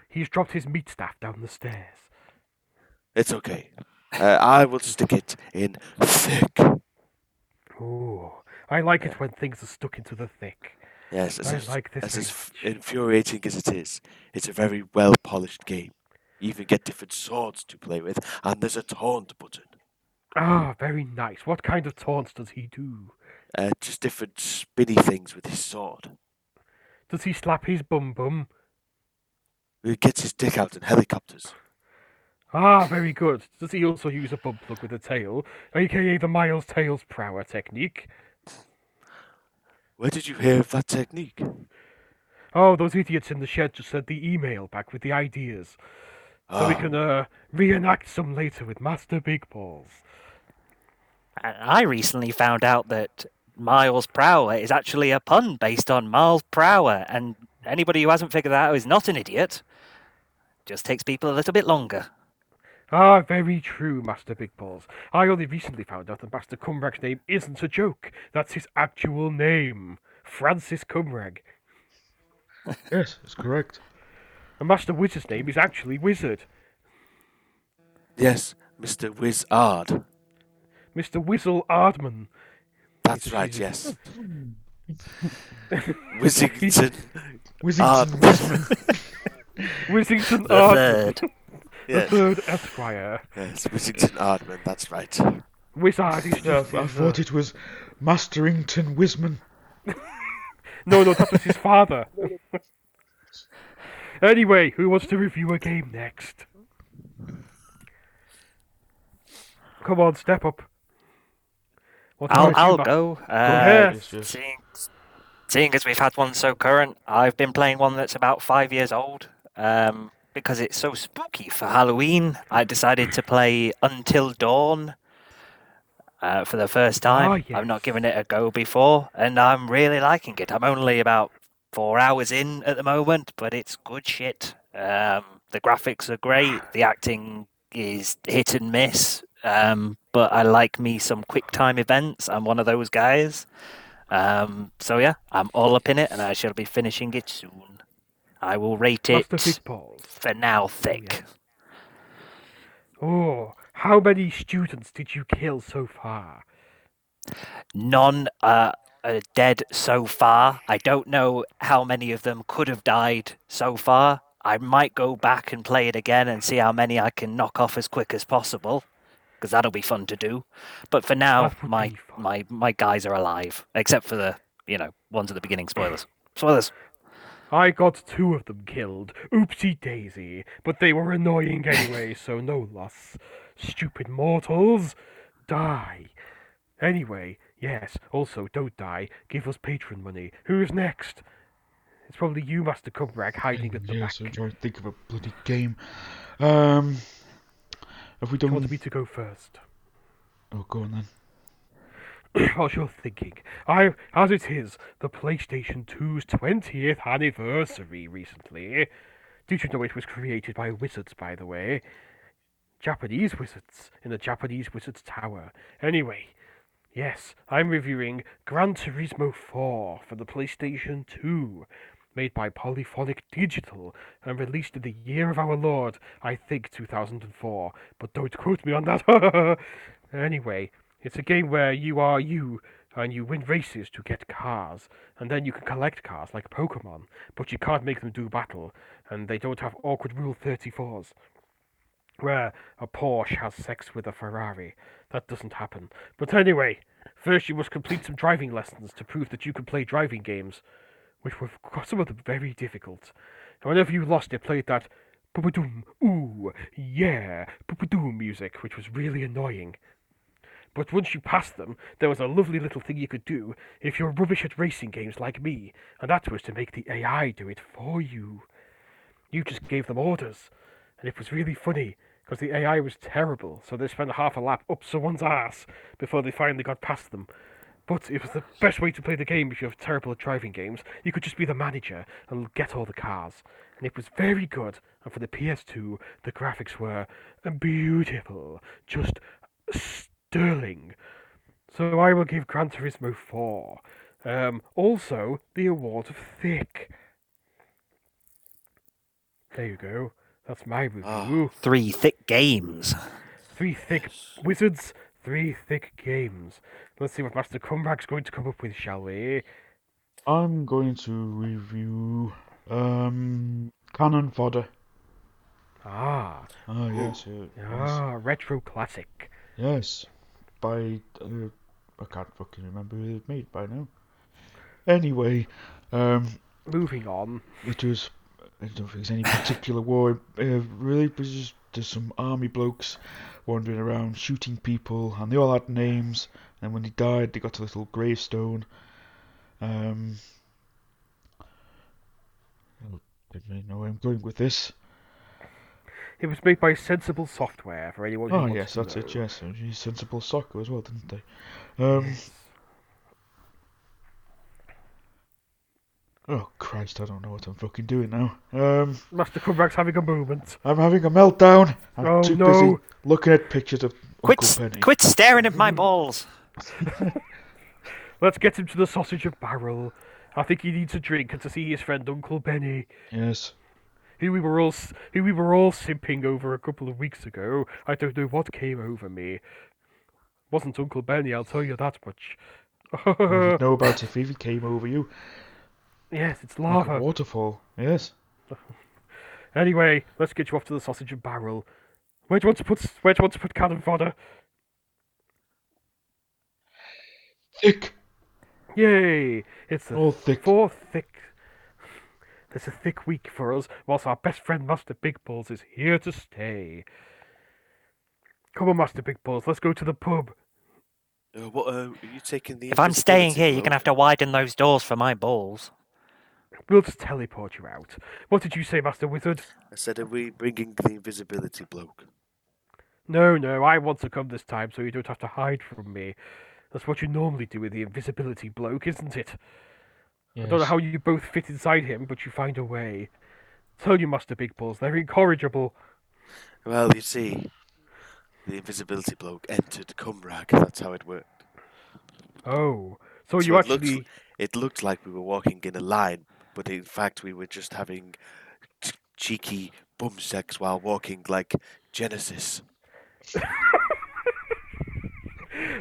He's dropped his meat staff down the stairs. It's okay. Uh, I will stick it in thick. Oh, I like it when things are stuck into the thick. Yes, as, I as, like this as, as infuriating as it is, it's a very well polished game. You even get different swords to play with, and there's a taunt button. Ah, very nice. What kind of taunts does he do? Uh, just different spinny things with his sword. Does he slap his bum bum? He gets his dick out in helicopters. Ah, very good. Does he also use a bum plug with a tail, aka the Miles Tails Prower technique? Where did you hear of that technique? Oh, those idiots in the shed just sent the email back with the ideas. So we Ah. can uh, reenact some later with Master Big Balls. And I recently found out that Miles Prower is actually a pun based on Miles per hour, and anybody who hasn't figured that out is not an idiot. Just takes people a little bit longer. Ah, very true, Master Big Balls. I only recently found out that Master Cumrag's name isn't a joke. That's his actual name. Francis Cumrag. Yes, that's correct. And Master Wizard's name is actually Wizard. Yes, Mr. Wizard. Mr. Whizzle Ardman. That's He's- right, yes. Wizington. Wizington Ard- Wizington The Ardman. third. The yes, third Esquire. yes, Wizington Ardman, that's right. Wizard is Yeah, I thought it was Masterington Wisman. No, no, that was his father. anyway, who wants to review a game next? Come on, step up. What I'll, I'll go. Uh, ahead. Yes, yes. Seeing, seeing as we've had one so current, I've been playing one that's about five years old. Um, because it's so spooky for Halloween, I decided to play Until Dawn uh, for the first time. Ah, I've not given it a go before, and I'm really liking it. I'm only about four hours in at the moment, but it's good shit. Um, the graphics are great. The acting is hit and miss. Um, but I like me some quick time events. I'm one of those guys. Um, so yeah, I'm all up in it, and I shall be finishing it soon. I will rate it for now thick. Oh, how many students did you kill so far? None uh, are dead so far. I don't know how many of them could have died so far. I might go back and play it again and see how many I can knock off as quick as possible, because that'll be fun to do. But for now, my my my guys are alive, except for the you know ones at the beginning. Spoilers. Spoilers. I got two of them killed. Oopsie daisy. But they were annoying anyway, so no loss. Stupid mortals. Die. Anyway, yes, also don't die. Give us patron money. Who's next? It's probably you, Master Cumrag, hiding at the yes, back. I'm trying to think of a bloody game. Um, have we Do you done? want me to go first? Oh, go on then. Whilst you're thinking, I, as it is, the PlayStation 2's 20th anniversary recently. Did you know it was created by wizards, by the way? Japanese wizards in the Japanese Wizards Tower. Anyway, yes, I'm reviewing Gran Turismo 4 for the PlayStation 2, made by Polyphonic Digital and released in the year of our Lord, I think 2004, but don't quote me on that. anyway, it's a game where you are you and you win races to get cars, and then you can collect cars like Pokemon, but you can't make them do battle, and they don't have awkward Rule 34s where a Porsche has sex with a Ferrari. That doesn't happen. But anyway, first you must complete some driving lessons to prove that you can play driving games, which were some of them very difficult. And whenever you lost, it played that boom, ooh, yeah, boom music, which was really annoying. But once you passed them, there was a lovely little thing you could do if you're rubbish at racing games like me, and that was to make the AI do it for you. You just gave them orders, and it was really funny because the AI was terrible, so they spent half a lap up someone's ass before they finally got past them. But it was the best way to play the game if you're terrible at driving games. You could just be the manager and get all the cars. And it was very good. And for the PS2, the graphics were beautiful. Just sterling. So I will give Gran Turismo 4. Um, also, the award of Thick. There you go. That's my review. Ah. Three thick games. Three thick wizards, three thick games. Let's see what Master Cumrag's going to come up with, shall we? I'm going to review um Cannon Fodder. Ah, Ah, yes, yes, ah, retro classic. yes. By uh, I can't fucking remember who it made by now. Anyway, um, Moving on. it was I don't think there's any particular war. Uh, really, was just there's some army blokes wandering around shooting people, and they all had names. And when they died, they got a little gravestone. Um, I don't really know where I'm going with this. It was made by Sensible Software for anyone who Oh yes, that's it. Yes, sensible soccer as well, didn't they? Um. Oh Christ, I don't know what I'm fucking doing now. Um, Master Cumrag's having a moment. I'm having a meltdown. I'm Oh, too no. busy looking at pictures of Quit, Uncle s- Penny. quit staring at my balls. Let's get him to the sausage and barrel. I think he needs a drink and to see his friend Uncle Benny, Yes. who we were all s- who we were all simping over a couple of weeks ago. I don't know what came over me. Wasn't Uncle Benny, I'll tell you that much. You know about if he came over you yes, it's like a lava. waterfall. Yes. Anyway, let's get you off to the sausage and barrel. Where do you want to put where do you want to put cannon fodder? Thick. Yay! It's a All thick. fourth thick. There's a thick week for us, whilst our best friend Master Big Balls is here to stay. Come on, Master Big Balls, let's go to the pub. Uh, what uh, are you taking the? If I'm staying here, you're gonna have to widen those doors for my balls. We'll just teleport you out. What did you say, Master Wizard? I said, are we bringing the invisibility bloke? No, no, I want to come this time so you don't have to hide from me. That's what you normally do with the invisibility bloke, isn't it? Yes. I don't know how you both fit inside him, but you find a way. Tell you, Master Big Balls, they're incorrigible. Well, you see, the invisibility bloke entered Cumrag. That's how it worked. Oh, so, So you it looks actually. It looked like we were walking in a line, but in fact we were just having ch- cheeky bum sex while walking like Genesis.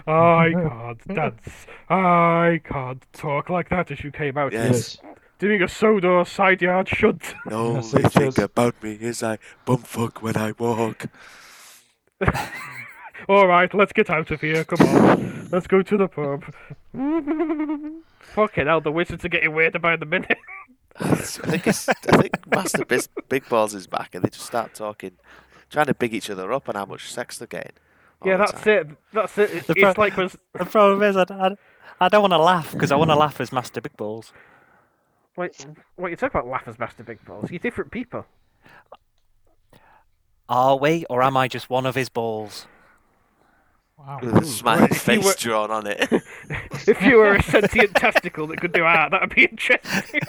I can't dance. I can't talk like that as you came out here Yes. doing a soda side yard shunt. No, Yes, the it thing is. about me is I bumfuck when I walk. All right, let's get out of here. Come on, let's go to the pub. Fucking hell, the wizards are getting weird about the minute. I think it's, I think Master Bis- Big Balls is back, and they just start talking, trying to big each other up on how much sex they're getting. all yeah, the that's time. it. That's it. It's, The it's pro- like was. The problem is, I, I, I don't want to laugh because I want to laugh as Master Big Balls. Wait, what you talk about? Laugh as Master Big Balls. You're different people. Are we, or am I just one of his balls? Wow. With a smiley If you face were- drawn on it. If you were a sentient testicle that could do art, that'd be interesting.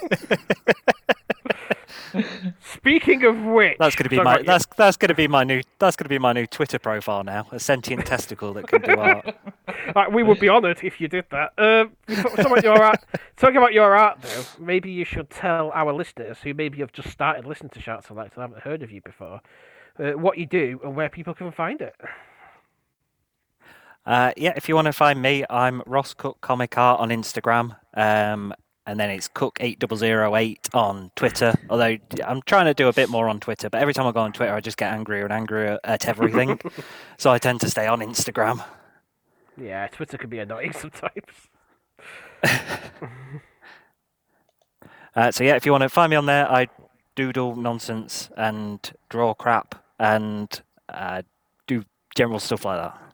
Speaking of which, That's gonna be sorry my that's that's gonna be my new that's gonna be my new Twitter profile now. A sentient testicle that can do art. Uh, we would be honoured if you did that. Um, talking about your art, talking about your art, though, maybe you should tell our listeners who maybe have just started listening to Shark Select and haven't heard of you before, uh, what you do and where people can find it. Uh, yeah, if you want to find me, I'm Ross Cook Comic Art on Instagram. Um, and then it's Cook8008 on Twitter. Although I'm trying to do a bit more on Twitter, but every time I go on Twitter, I just get angrier and angrier at everything. so I tend to stay on Instagram. Yeah, Twitter can be annoying sometimes. Uh, so yeah, if you want to find me on there, I doodle nonsense and draw crap and uh, do general stuff like that.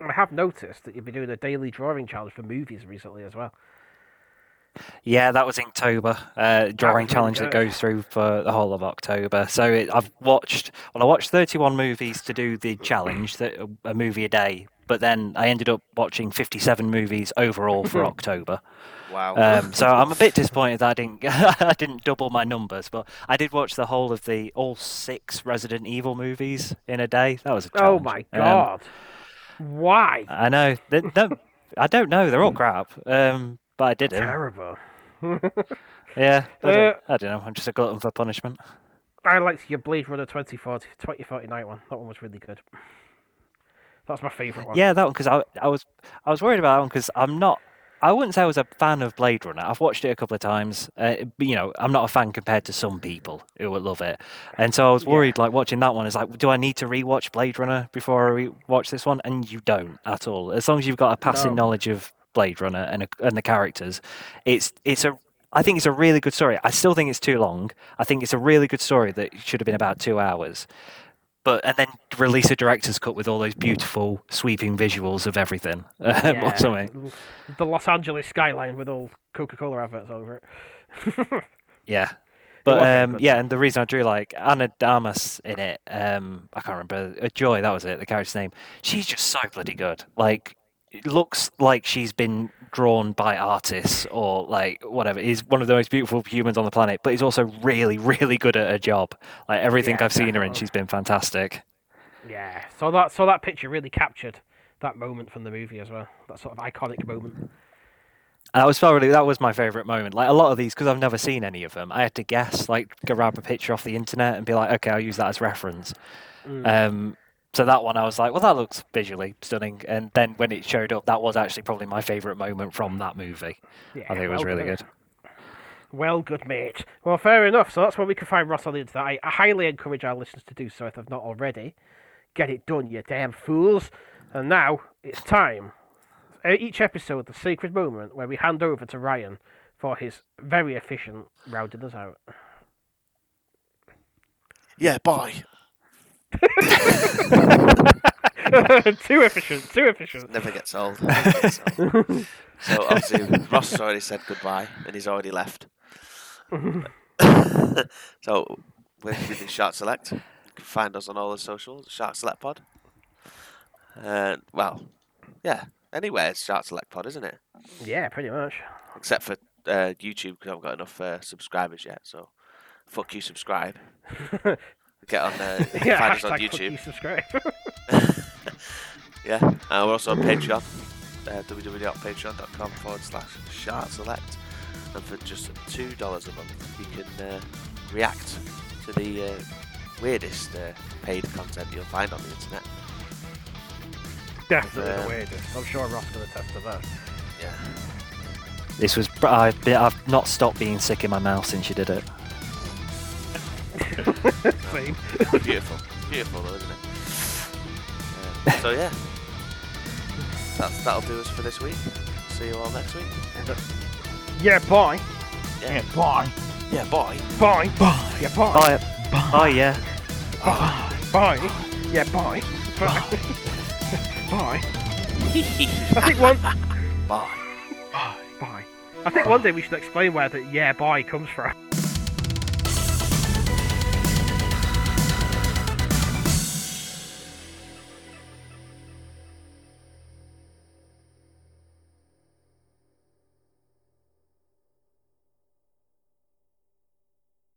I have noticed that you've been doing a daily drawing challenge for movies recently as well. Yeah, that was Inktober, uh, drawing really challenge that goes through for the whole of October. So it, I've watched, well, I watched 31 movies to do the challenge, that a movie a day. But then I ended up watching 57 movies overall for October. wow. Um, so I'm a bit disappointed that I didn't I didn't double my numbers, but I did watch the whole of the all six Resident Evil movies in a day. That was a challenge. Oh challenge. my Um, god! Why? I know. They, don't- I don't know. They're all crap. Um, but I did it. Terrible. Yeah. I Uh, don't, I don't know. I'm just a glutton for punishment. I liked your Blade Runner 2040, 2049 one. That one was really good. That's my favourite one. Yeah, that one because I, I was I was worried about that one because I'm not. I wouldn't say I was a fan of Blade Runner. I've watched it a couple of times. Uh, you know, I'm not a fan compared to some people who would love it. And so I was worried, like watching that one, is like, do I need to rewatch Blade Runner before I re-watch this one? And you don't at all. As long as you've got a passing No. knowledge of Blade Runner and a, and the characters, it's it's a. I think it's a really good story. I still think it's too long. I think it's a really good story that should have been about two hours but and then release a director's cut with all those beautiful sweeping visuals of everything um, or something. The Los Angeles skyline with all Coca-Cola adverts over it. Yeah. But um, yeah, and the reason I drew like Ana de Armas in it, um, I can't remember. Uh, Joy, that was it, the character's name. She's just so bloody good. Like, looks like she's been drawn by artists or like whatever. Is one of the most beautiful humans on the planet, but he's also really, really good at her job. Like everything Yeah, I've seen her in, she's been fantastic. yeah. So that so that picture really captured that moment from the movie as well. That sort of iconic moment. And that was probably that was my favorite moment. Like a lot of these, because I've never seen any of them, I had to guess, like grab a picture off the internet and be like, okay, I'll use that as reference. Mm. Um, so that one, I was like, well, that looks visually stunning. And then when it showed up, that was actually probably my favorite moment from mm. that movie. Yeah, I think it was well really done. good. Well, good mate. Well, fair enough. So that's where we can find Ross on the internet. I, I highly encourage our listeners to do so if they've not already. Get it done, you damn fools. And now it's time. Each episode, the sacred moment where we hand over to Ryan for his very efficient rounding us out. Yeah, bye. too efficient, too efficient. Never gets old. Never gets old. so obviously Ross has already said goodbye and he's already left. so we're with Shark Select. You can find us on all the socials, Shark Select Pod. Uh, well, yeah, anywhere it's Shark Select Pod, isn't it? Yeah, pretty much. Except for uh, YouTube because I haven't got enough uh, subscribers yet. So fuck you, subscribe. Get on uh, Yeah, find us on hashtag you, YouTube. subscribe. Yeah, uh, we're also on Patreon, uh, www.patreon.com forward slash Shark Select. And for just $2 a month, you can uh, react to the uh, weirdest uh, paid content you'll find on the internet. Definitely Um, the weirdest. I'm sure Ross can attest to that. Yeah. This was I've been, I've not stopped being sick in my mouth since you did it. Same. Beautiful. Beautiful, though, isn't it? Uh, so, yeah. That's, that'll do us for this week. See you all next week. Yeah, bye. Yeah, Bye. yeah bye. Bye. Bye. Yeah, bye. Bye. Bye. Yeah. Bye. Bye. Yeah, bye. Bye. bye. I think one. Bye. Bye. Bye. I think one day we should explain where the yeah bye comes from.